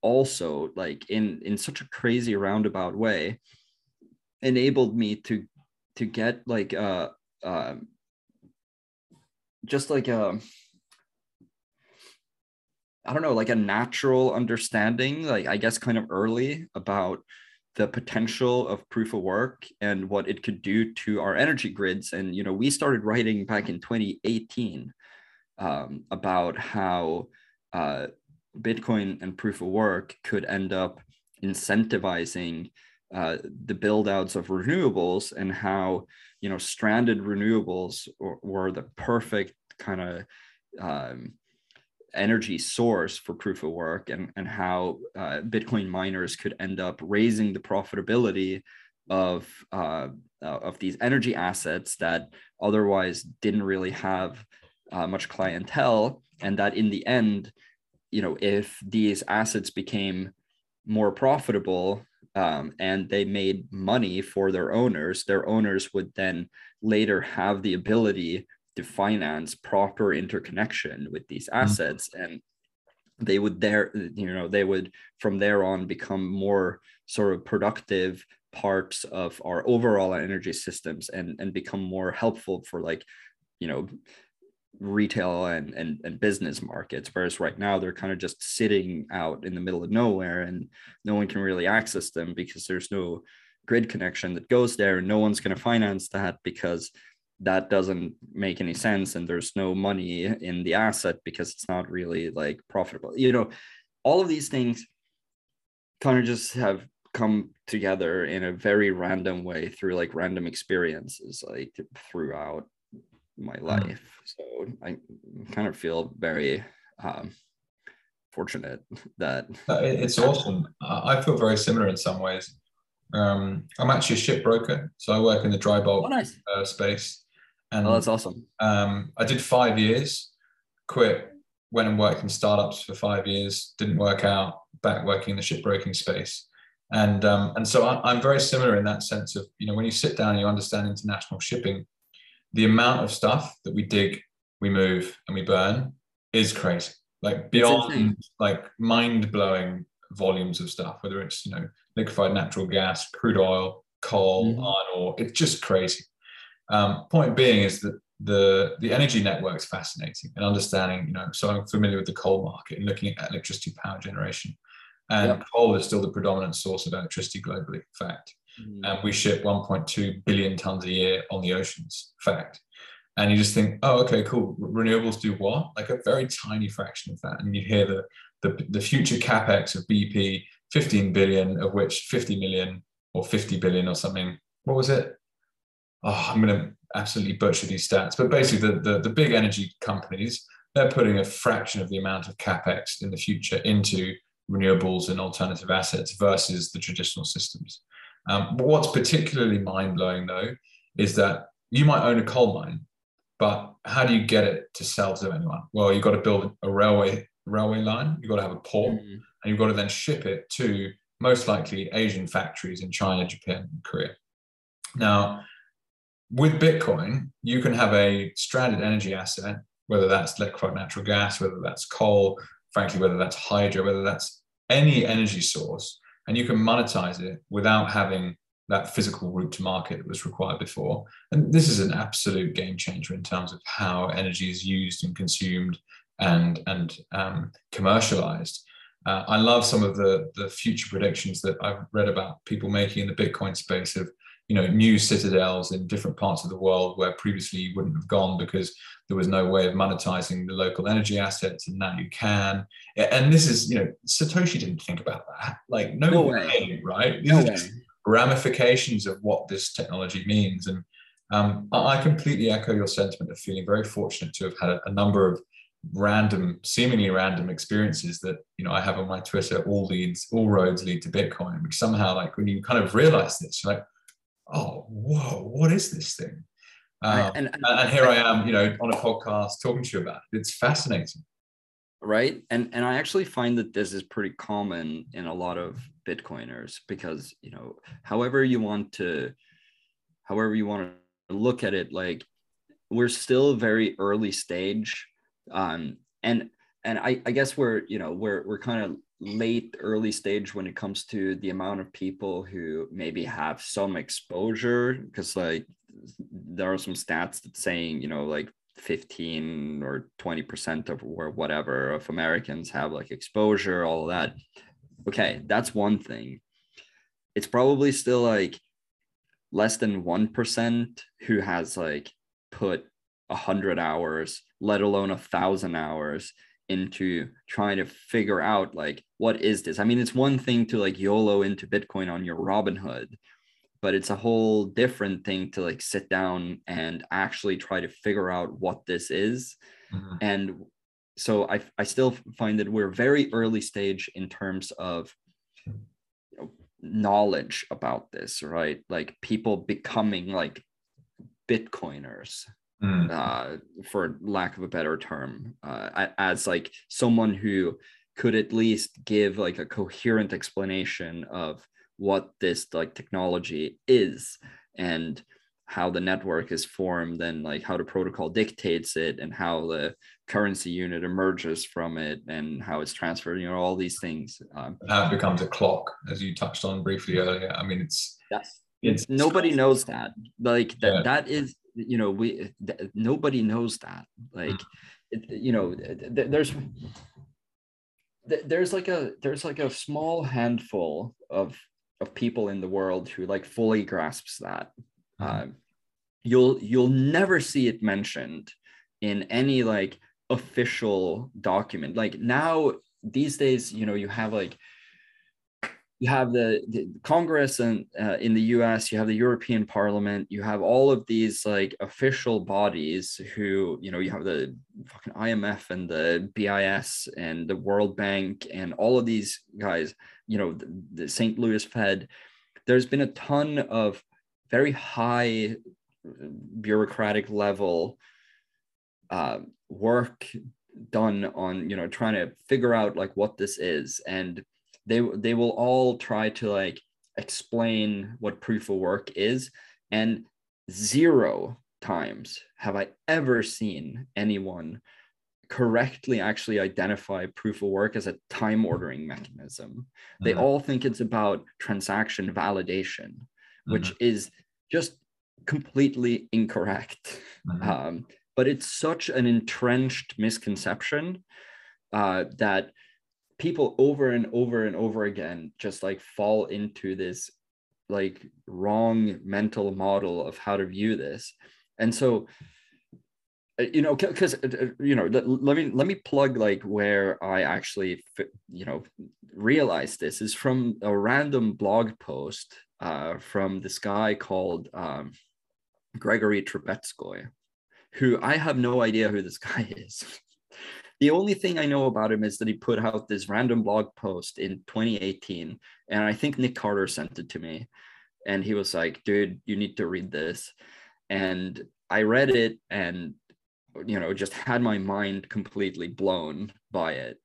also like in in such a crazy roundabout way enabled me to to get like uh um just like a um, I don't know, like a natural understanding, like I guess kind of early about the potential of proof of work and what it could do to our energy grids. And, you know, we started writing back in 2018 um, about how uh, Bitcoin and proof of work could end up incentivizing uh, the build outs of renewables and how, you know, stranded renewables were, the perfect kind of um, energy source for proof of work and, and how uh, Bitcoin miners could end up raising the profitability of uh, uh, of these energy assets that otherwise didn't really have uh, much clientele, and that in the end, you know, if these assets became more profitable um, and they made money for their owners, their owners would then later have the ability to finance proper interconnection with these mm-hmm. assets mm-hmm. and they would there you know they would from there on become more sort of productive parts of our overall energy systems and and become more helpful for like you know retail and, and and business markets whereas right now they're kind of just sitting out in the middle of nowhere and no one can really access them because there's no grid connection that goes there and no one's going to finance that because that doesn't make any sense and there's no money in the asset because it's not really like profitable. You know all of these things kind of just have come together in a very random way through like random experiences like throughout my hmm. life so i kind of feel very um fortunate that it's awesome i feel very similar in some ways um, I'm actually a ship broker, so I work in the dry bulk oh, nice. uh, space. And oh, that's awesome. Um, I did five years, quit, went and worked in startups for five years, didn't work out, back working in the shipbroking space. And um, and so I, I'm very similar in that sense of, you know, when you sit down and you understand international shipping, the amount of stuff that we dig, we move, and we burn is crazy. Like beyond like mind-blowing volumes of stuff, whether it's, you know, liquefied natural gas, crude oil, coal, mm-hmm. iron ore, it's just crazy. Um, point being is that the the energy network is fascinating and understanding. You know, so I'm familiar with the coal market and looking at electricity power generation, and yep. coal is still the predominant source of electricity globally. In fact, mm. and we ship 1.2 billion tons a year on the oceans. Fact. And you just think, oh, okay, cool. Renewables do what? Like a very tiny fraction of that. And you hear the the, the future capex of BP, 15 billion, of which 50 million or 50 billion or something. What was it? oh, I'm going to absolutely butcher these stats, but basically the, the, the big energy companies, they're putting a fraction of the amount of capex in the future into renewables and alternative assets versus the traditional systems. Um, but what's particularly mind blowing though is that you might own a coal mine, but how do you get it to sell to anyone? Well, you've got to build a railway railway line. You've got to have a port, mm-hmm. and you've got to then ship it to most likely Asian factories in China, Japan, and Korea. Now, with Bitcoin, you can have a stranded energy asset, whether that's liquefied natural gas, whether that's coal, frankly, whether that's hydro, whether that's any energy source, and you can monetize it without having that physical route to market that was required before. And this is an absolute game changer in terms of how energy is used and consumed and and um, commercialized. Uh, I love some of the the future predictions that I've read about people making in the Bitcoin space of you know new citadels in different parts of the world where previously you wouldn't have gone because there was no way of monetizing the local energy assets and now you can. And this is you know satoshi didn't think about that. Like no, no way, way, right? These no are just ramifications of what this technology means. And um, i completely echo your sentiment of feeling very fortunate to have had a, a number of random seemingly random experiences that you know i have on my twitter. All leads all roads lead to bitcoin which somehow like when you kind of realize this like oh, whoa, what is this thing? Um, and, and, and, here I am, you know, on a podcast talking to you about it. It's fascinating. Right. And and I actually find that this is pretty common in a lot of Bitcoiners because, you know, however you want to, however you want to look at it, like we're still very early stage. Um, and and I, I guess we're, you know, we're we're kind of late early stage when it comes to the amount of people who maybe have some exposure because like there are some stats that saying you know like 15 or 20 percent of or whatever of americans have like exposure all that. Okay that's one thing. It's probably still like less than 1% who has like put a hundred hours let alone a thousand hours into trying to figure out like what is this? I mean it's one thing to like yolo into bitcoin on your robinhood but it's a whole different thing to like sit down and actually try to figure out what this is. Mm-hmm. and so I, I still find that we're very early stage in terms of you know, knowledge about this right? Like people becoming like bitcoiners mm. uh, for lack of a better term, uh, as like someone who could at least give like a coherent explanation of what this like technology is and how the network is formed and like how the protocol dictates it and how the currency unit emerges from it and how it's transferred you know all these things um, how it becomes a clock as you touched on briefly earlier i mean it's yes it's, nobody knows that like that yeah. that is you know we th- nobody knows that like mm. it, you know th- there's th- there's like a there's like a small handful of of people in the world who like fully grasps that mm. um, you'll you'll never see it mentioned in any like official document like now these days you know you have like you have the, the Congress and uh, in the U.S. You have the European Parliament. You have all of these like official bodies who you know you have the fucking IMF and the BIS and the World Bank and all of these guys. You know the, the St. Louis Fed. There's been a ton of very high bureaucratic level uh, work done on you know trying to figure out like what this is and they they will all try to like explain what proof of work is and zero times have i ever seen anyone correctly actually identify proof of work as a time ordering mechanism mm-hmm. they all think it's about transaction validation mm-hmm. which is just completely incorrect mm-hmm. um, but it's such an entrenched misconception uh, that people over and over and over again just like fall into this like wrong mental model of how to view this. And so uh, you know because uh, uh, you know let me let me plug like where i actually you know realized this is from a random blog post uh, from this guy called um, gregory trubetskoy who i have no idea who this guy is the only thing I know about him is that he put out this random blog post in 2018. And I think Nick Carter sent it to me. And he was like, dude, you need to read this. And I read it and, you know, just had my mind completely blown by it.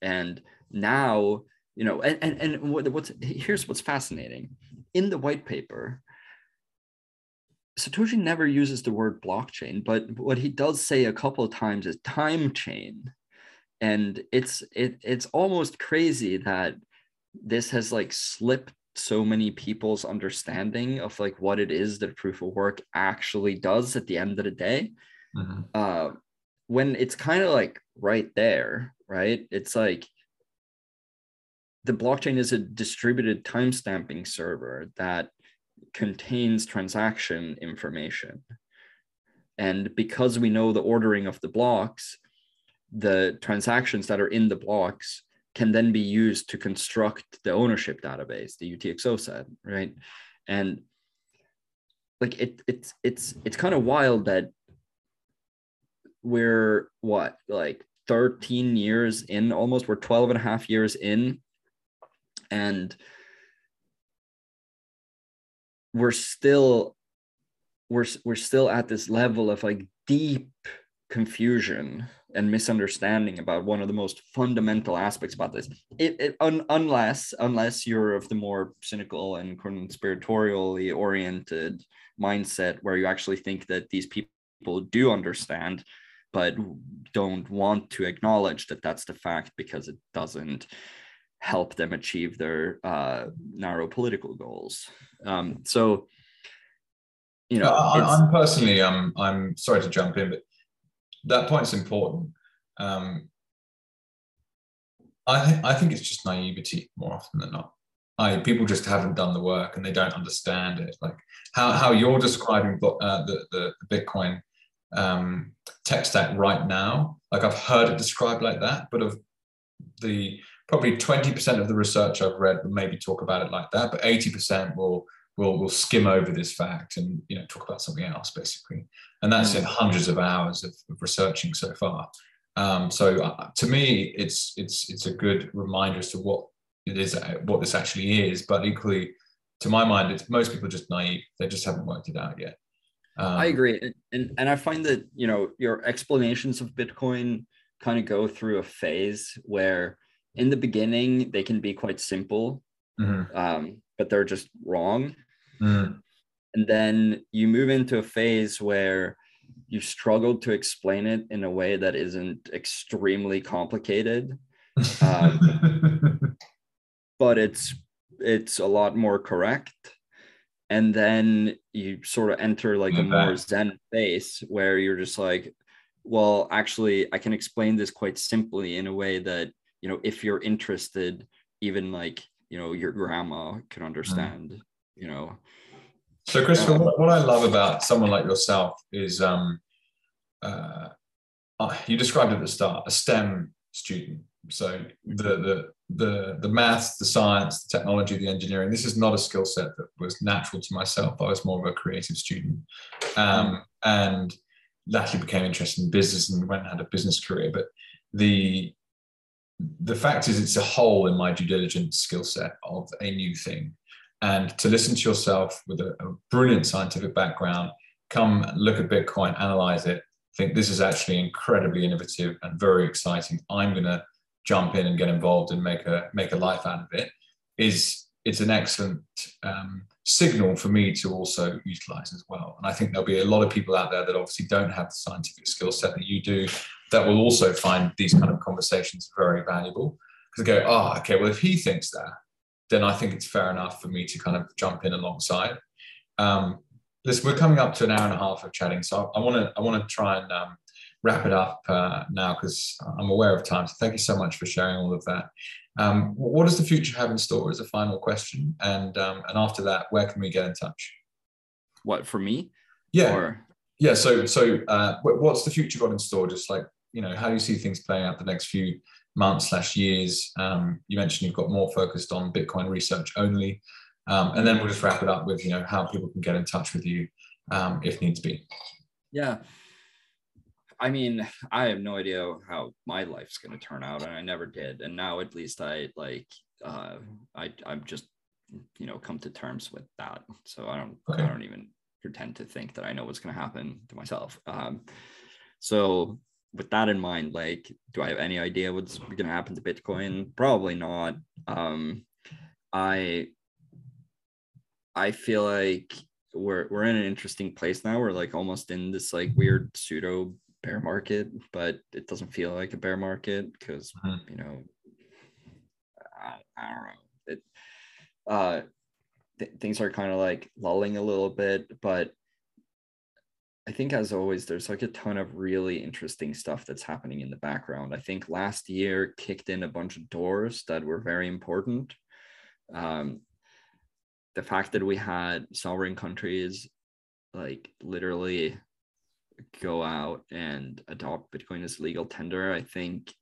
And now, you know, and, and, and what, what's here's what's fascinating in the white paper, Satoshi never uses the word blockchain, but what he does say a couple of times is time chain. And it's it it's almost crazy that this has like slipped so many people's understanding of like what it is that proof of work actually does at the end of the day. Mm-hmm. Uh, when it's kind of like right there, right? It's like the blockchain is a distributed timestamping server that contains transaction information. And because we know the ordering of the blocks, the transactions that are in the blocks can then be used to construct the ownership database, the UTXO set, right? And like it, it's it's it's kind of wild that we're what like 13 years in almost we're 12 and a half years in and we're still we're we're still at this level of like deep confusion and misunderstanding about one of the most fundamental aspects about this. It, it un, unless unless you're of the more cynical and conspiratorially oriented mindset where you actually think that these people do understand but don't want to acknowledge that that's the fact because it doesn't help them achieve their uh, narrow political goals. Um, so you know I, am personally um, i'm sorry to jump in but that point's important. Um, I th- I think it's just naivety more often than not. I people just haven't done the work and they don't understand it. Like how how you're describing uh, the, the Bitcoin um, tech stack right now. Like I've heard it described like that, but of the probably 20% of the research I've read will maybe talk about it like that, but 80% will will will skim over this fact and you know talk about something else basically and that's in mm. hundreds of hours of, of researching so far um, so uh, to me it's it's it's a good reminder as to what it is uh, what this actually is but equally to my mind it's most people just naive they just haven't worked it out yet um, i agree and, and and i find that you know your explanations of bitcoin kind of go through a phase where in the beginning they can be quite simple mm-hmm. um, but they're just wrong Mm. And then you move into a phase where you struggle to explain it in a way that isn't extremely complicated. Um, but it's it's a lot more correct and then you sort of enter like a more zen phase where you're just like well actually i can explain this quite simply in a way that you know if you're interested even like you know your grandma can mm. understand mm you know. So, Christopher, what, I love about someone like yourself is um, uh, uh, you described at the start a STEM student. So the the the the maths, the science, the technology, the engineering. This is not a skill set that was natural to myself. I was more of a creative student, um, and latterly became interested in business and went and had a business career. But the the fact is, it's a hole in my due diligence skill set of a new thing and to listen to yourself with a, a brilliant scientific background, come look at Bitcoin, analyze it, think this is actually incredibly innovative and very exciting. I'm going to jump in and get involved and make a make a life out of it. Is it's an excellent um, signal for me to also utilize as well. And I think there'll be a lot of people out there that obviously don't have the scientific skill set that you do that will also find these kind of conversations very valuable because they go, oh, okay, well, if he thinks that, then I think it's fair enough for me to kind of jump in alongside. Um, listen, we're coming up to an hour and a half of chatting, so I want to I want to try and um, wrap it up uh, now because I'm aware of time. So thank you so much for sharing all of that. Um, what does the future have in store? Is a final question, and um, and after that, where can we get in touch? What for me? Yeah, or... yeah. So so uh, what's the future got in store? Just like you know, how do you see things playing out the next few months slash years. Um, you mentioned you've got more focused on Bitcoin research only, um, and then we'll just wrap it up with you know how people can get in touch with you um, if needs be. Yeah, I mean, I have no idea how my life's going to turn out, and I never did. And now, at least, I like uh, I I'm just you know come to terms with that. So I don't okay. I don't even pretend to think that I know what's going to happen to myself. Um, so with that in mind, like, do I have any idea what's going to happen to Bitcoin? Probably not. Um, I I feel like we're we're in an interesting place now. We're like almost in this like weird pseudo bear market, but it doesn't feel like a bear market because mm-hmm. you know I, I don't know it. Uh, th- things are kind of like lulling a little bit, but I think, as always, there's like a ton of really interesting stuff that's happening in the background. I think last year kicked in a bunch of doors that were very important. Um, the fact that we had sovereign countries like literally go out and adopt Bitcoin as legal tender, I think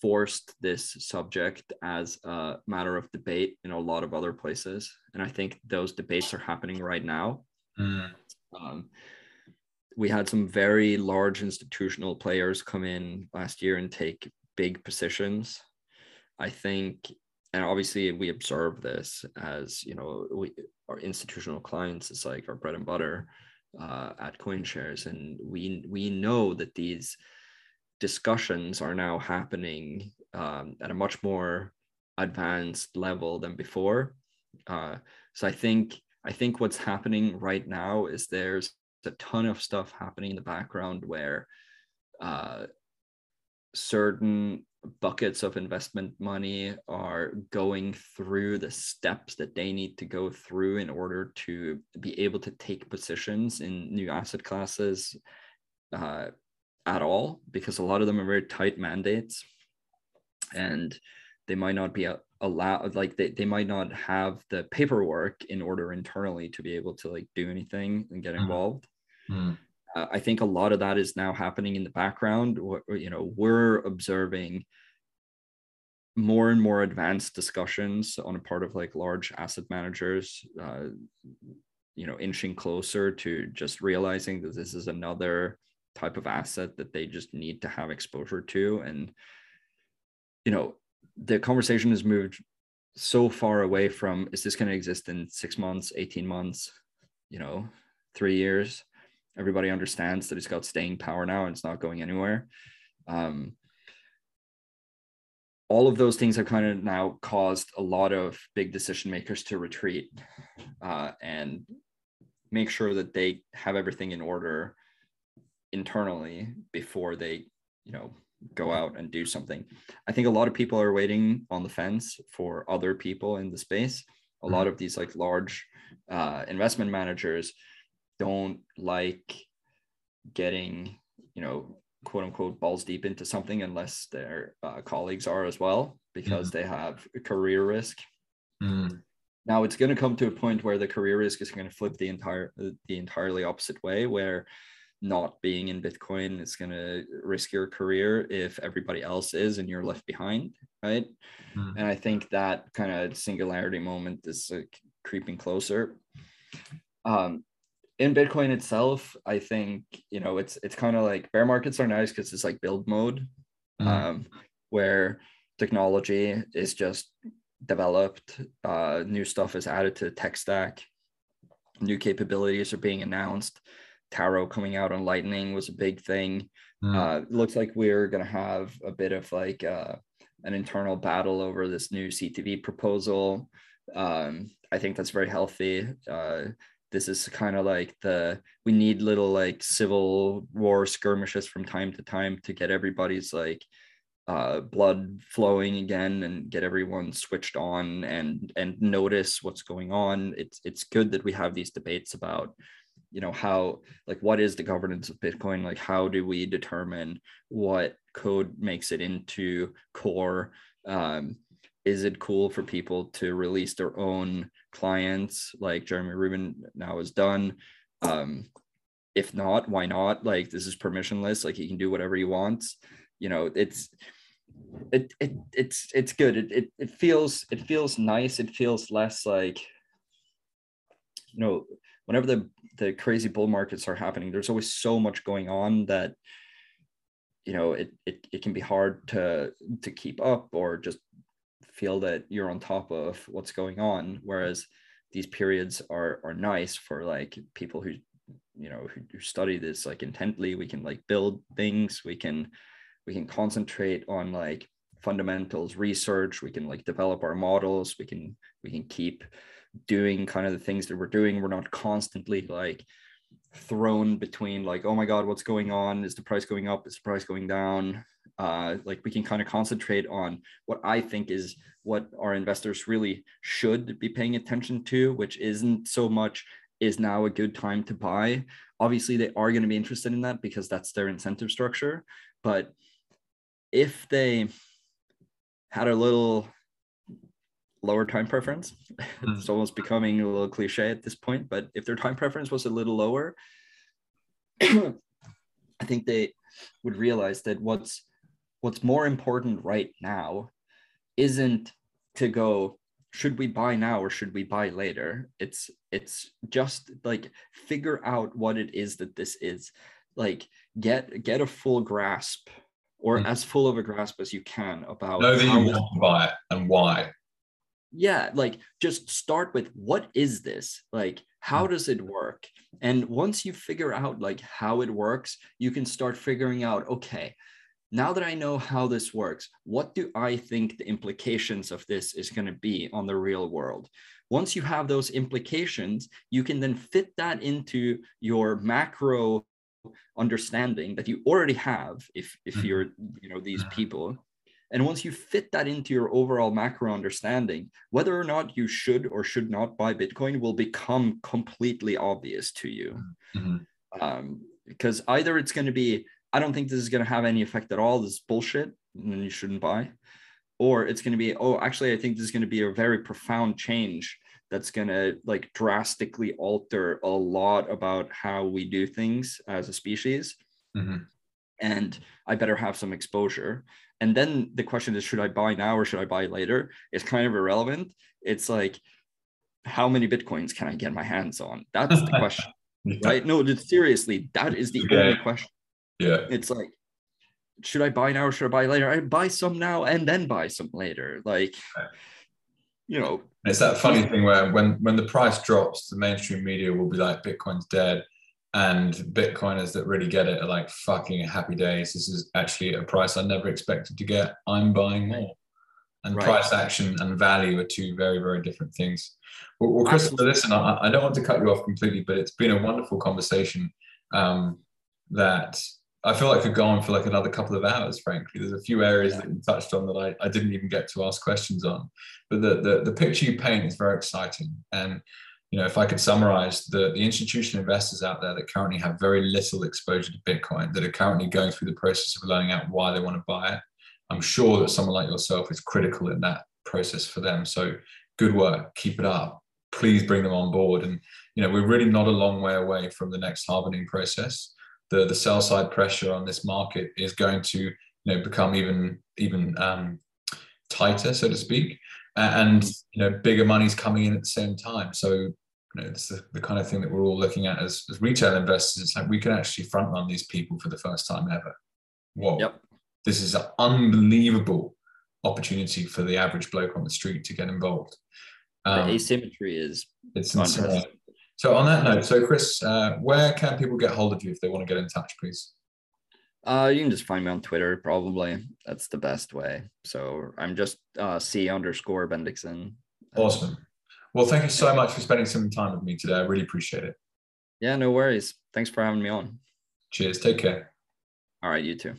forced this subject as a matter of debate in a lot of other places. And I think those debates are happening right now. Mm. Um, we had some very large institutional players come in last year and take big positions. I think, and obviously we observe this as you know, we our institutional clients is like our bread and butter uh, at CoinShares, and we we know that these discussions are now happening um, at a much more advanced level than before. Uh, so I think I think what's happening right now is there's a ton of stuff happening in the background where uh, certain buckets of investment money are going through the steps that they need to go through in order to be able to take positions in new asset classes uh, at all because a lot of them are very tight mandates and they might not be allowed like they, they might not have the paperwork in order internally to be able to like do anything and get mm-hmm. involved mm. uh, i think a lot of that is now happening in the background What you know we're observing more and more advanced discussions on a part of like large asset managers uh, you know inching closer to just realizing that this is another type of asset that they just need to have exposure to and you know the conversation has moved so far away from is this going to exist in six months 18 months you know three years? Everybody understands that it's got staying power now and it's not going anywhere. Um, all of those things have kind of now caused a lot of big decision makers to retreat uh, and make sure that they have everything in order internally before they you know go out and do something i think a lot of people are waiting on the fence for other people in the space a lot mm-hmm. of these like large uh, investment managers don't like getting you know quote unquote balls deep into something unless their uh, colleagues are as well because mm. they have career risk mm. now it's going to come to a point where the career risk is going to flip the entire the entirely opposite way where not being in Bitcoin is going to risk your career if everybody else is and you're left behind, right? Mm. And I think that kind of singularity moment is like creeping closer. Um, in Bitcoin itself, I think you know it's it's kind of like bear markets are nice because it's like build mode, mm. um, where technology is just developed, uh, new stuff is added to the tech stack, new capabilities are being announced Taro coming out on Lightning was a big thing. Mm. Uh, looks like we're going to have a bit of like uh, an internal battle over this new CTV proposal. Um, I think that's very healthy. Uh, this is kind of like the we need little like civil war skirmishes from time to time to get everybody's like uh, blood flowing again and get everyone switched on and and notice what's going on. It's it's good that we have these debates about you know how like what is the governance of bitcoin? Like how do we determine what code makes it into core? Um, is it cool for people to release their own clients? Like jeremy rubin now has done. Um, if not why not? Like this is permissionless. Like he can do whatever he wants. You know it's it, it it's it's good. It, it it feels it feels nice. It feels less like you know whenever the the crazy bull markets are happening there's always so much going on that you know it, it it can be hard to to keep up or just feel that you're on top of what's going on. Whereas these periods are are nice for like people who you know who, who study this like intently. We can like build things. We can we can concentrate on like fundamentals research. We can like develop our models. We can we can keep doing kind of the things that we're doing. We're not constantly like thrown between like, oh my God, what's going on? Is the price going up? Is the price going down? Uh, like we can kind of concentrate on what I think is what our investors really should be paying attention to, which isn't so much is now a good time to buy. Obviously, they are going to be interested in that because that's their incentive structure. But if they had a little lower time preference. Mm. it's almost becoming a little cliche at this point, but if their time preference was a little lower, I think they would realize that what's what's more important right now isn't to go should we buy now or should we buy later it's it's just like figure out what it is that this is like get get a full grasp or Mm. as full of a grasp as you can about know that how you want to buy it and why. Yeah like just start with what is this? Like how does it work? And once you figure out like how it works you can start figuring out okay now that i know how this works what do i think the implications of this is going to be on the real world? Once you have those implications you can then fit that into your macro understanding that you already have if if Mhm. you're you know these people and once you fit that into your overall macro understanding, whether or not you should or should not buy Bitcoin will become completely obvious to you. Mhm. Um, because either it's going to be, I don't think this is going to have any effect at all. This is bullshit, and you shouldn't buy. Or it's going to be, oh, actually, I think this is going to be a very profound change that's going to like drastically alter a lot about how we do things as a species Mhm. and I better have some exposure. And then the question is, should I buy now or should I buy later? It's kind of irrelevant. It's like, how many bitcoins can I get my hands on? That's the question, Yeah. right? No, seriously, that is the Yeah. only question. Yeah. It's like, should I buy now or should I buy later? I buy some now and then buy some later. Like, you know, It's that funny thing where when when the price drops, the mainstream media will be like Bitcoin's dead, and Bitcoiners that really get it are like fucking happy days. This is actually a price I never expected to get. I'm buying more. And Right. price action and value are two very very different things. Well, well Christopher, listen, I, I don't want to cut you off completely, but it's been a wonderful conversation. Um, that I feel like could go on for like another couple of hours. Frankly, there's a few areas Yeah. that you touched on that I, I didn't even get to ask questions on but the, the the picture you paint is very exciting and you know if i could summarize the the institutional investors out there that currently have very little exposure to bitcoin that are currently going through the process of learning out why they want to buy it i'm sure that someone like yourself is critical in that process for them. So good work. Keep it up. Please bring them on board. And you know we're really not a long way away from the next halvening process. The the sell side pressure on this market is going to you know become even even um, tighter so to speak. And you know bigger money's coming in at the same time. So you know it's the, the kind of thing that we're all looking at as, as retail investors it's like we can actually front run these people for the first time ever whoa Yep. this is an unbelievable opportunity for the average bloke on the street to get involved the um, asymmetry is it's insane so on that note so chris uh, where can people get hold of you if they want to get in touch please Uh, you can just find me on Twitter, probably. That's the best way. So I'm just uh, C underscore Bendikson. awesome well thank you so much for spending some time with me today i really appreciate it Yeah, no worries. Thanks for having me on. cheers take care All right, you too.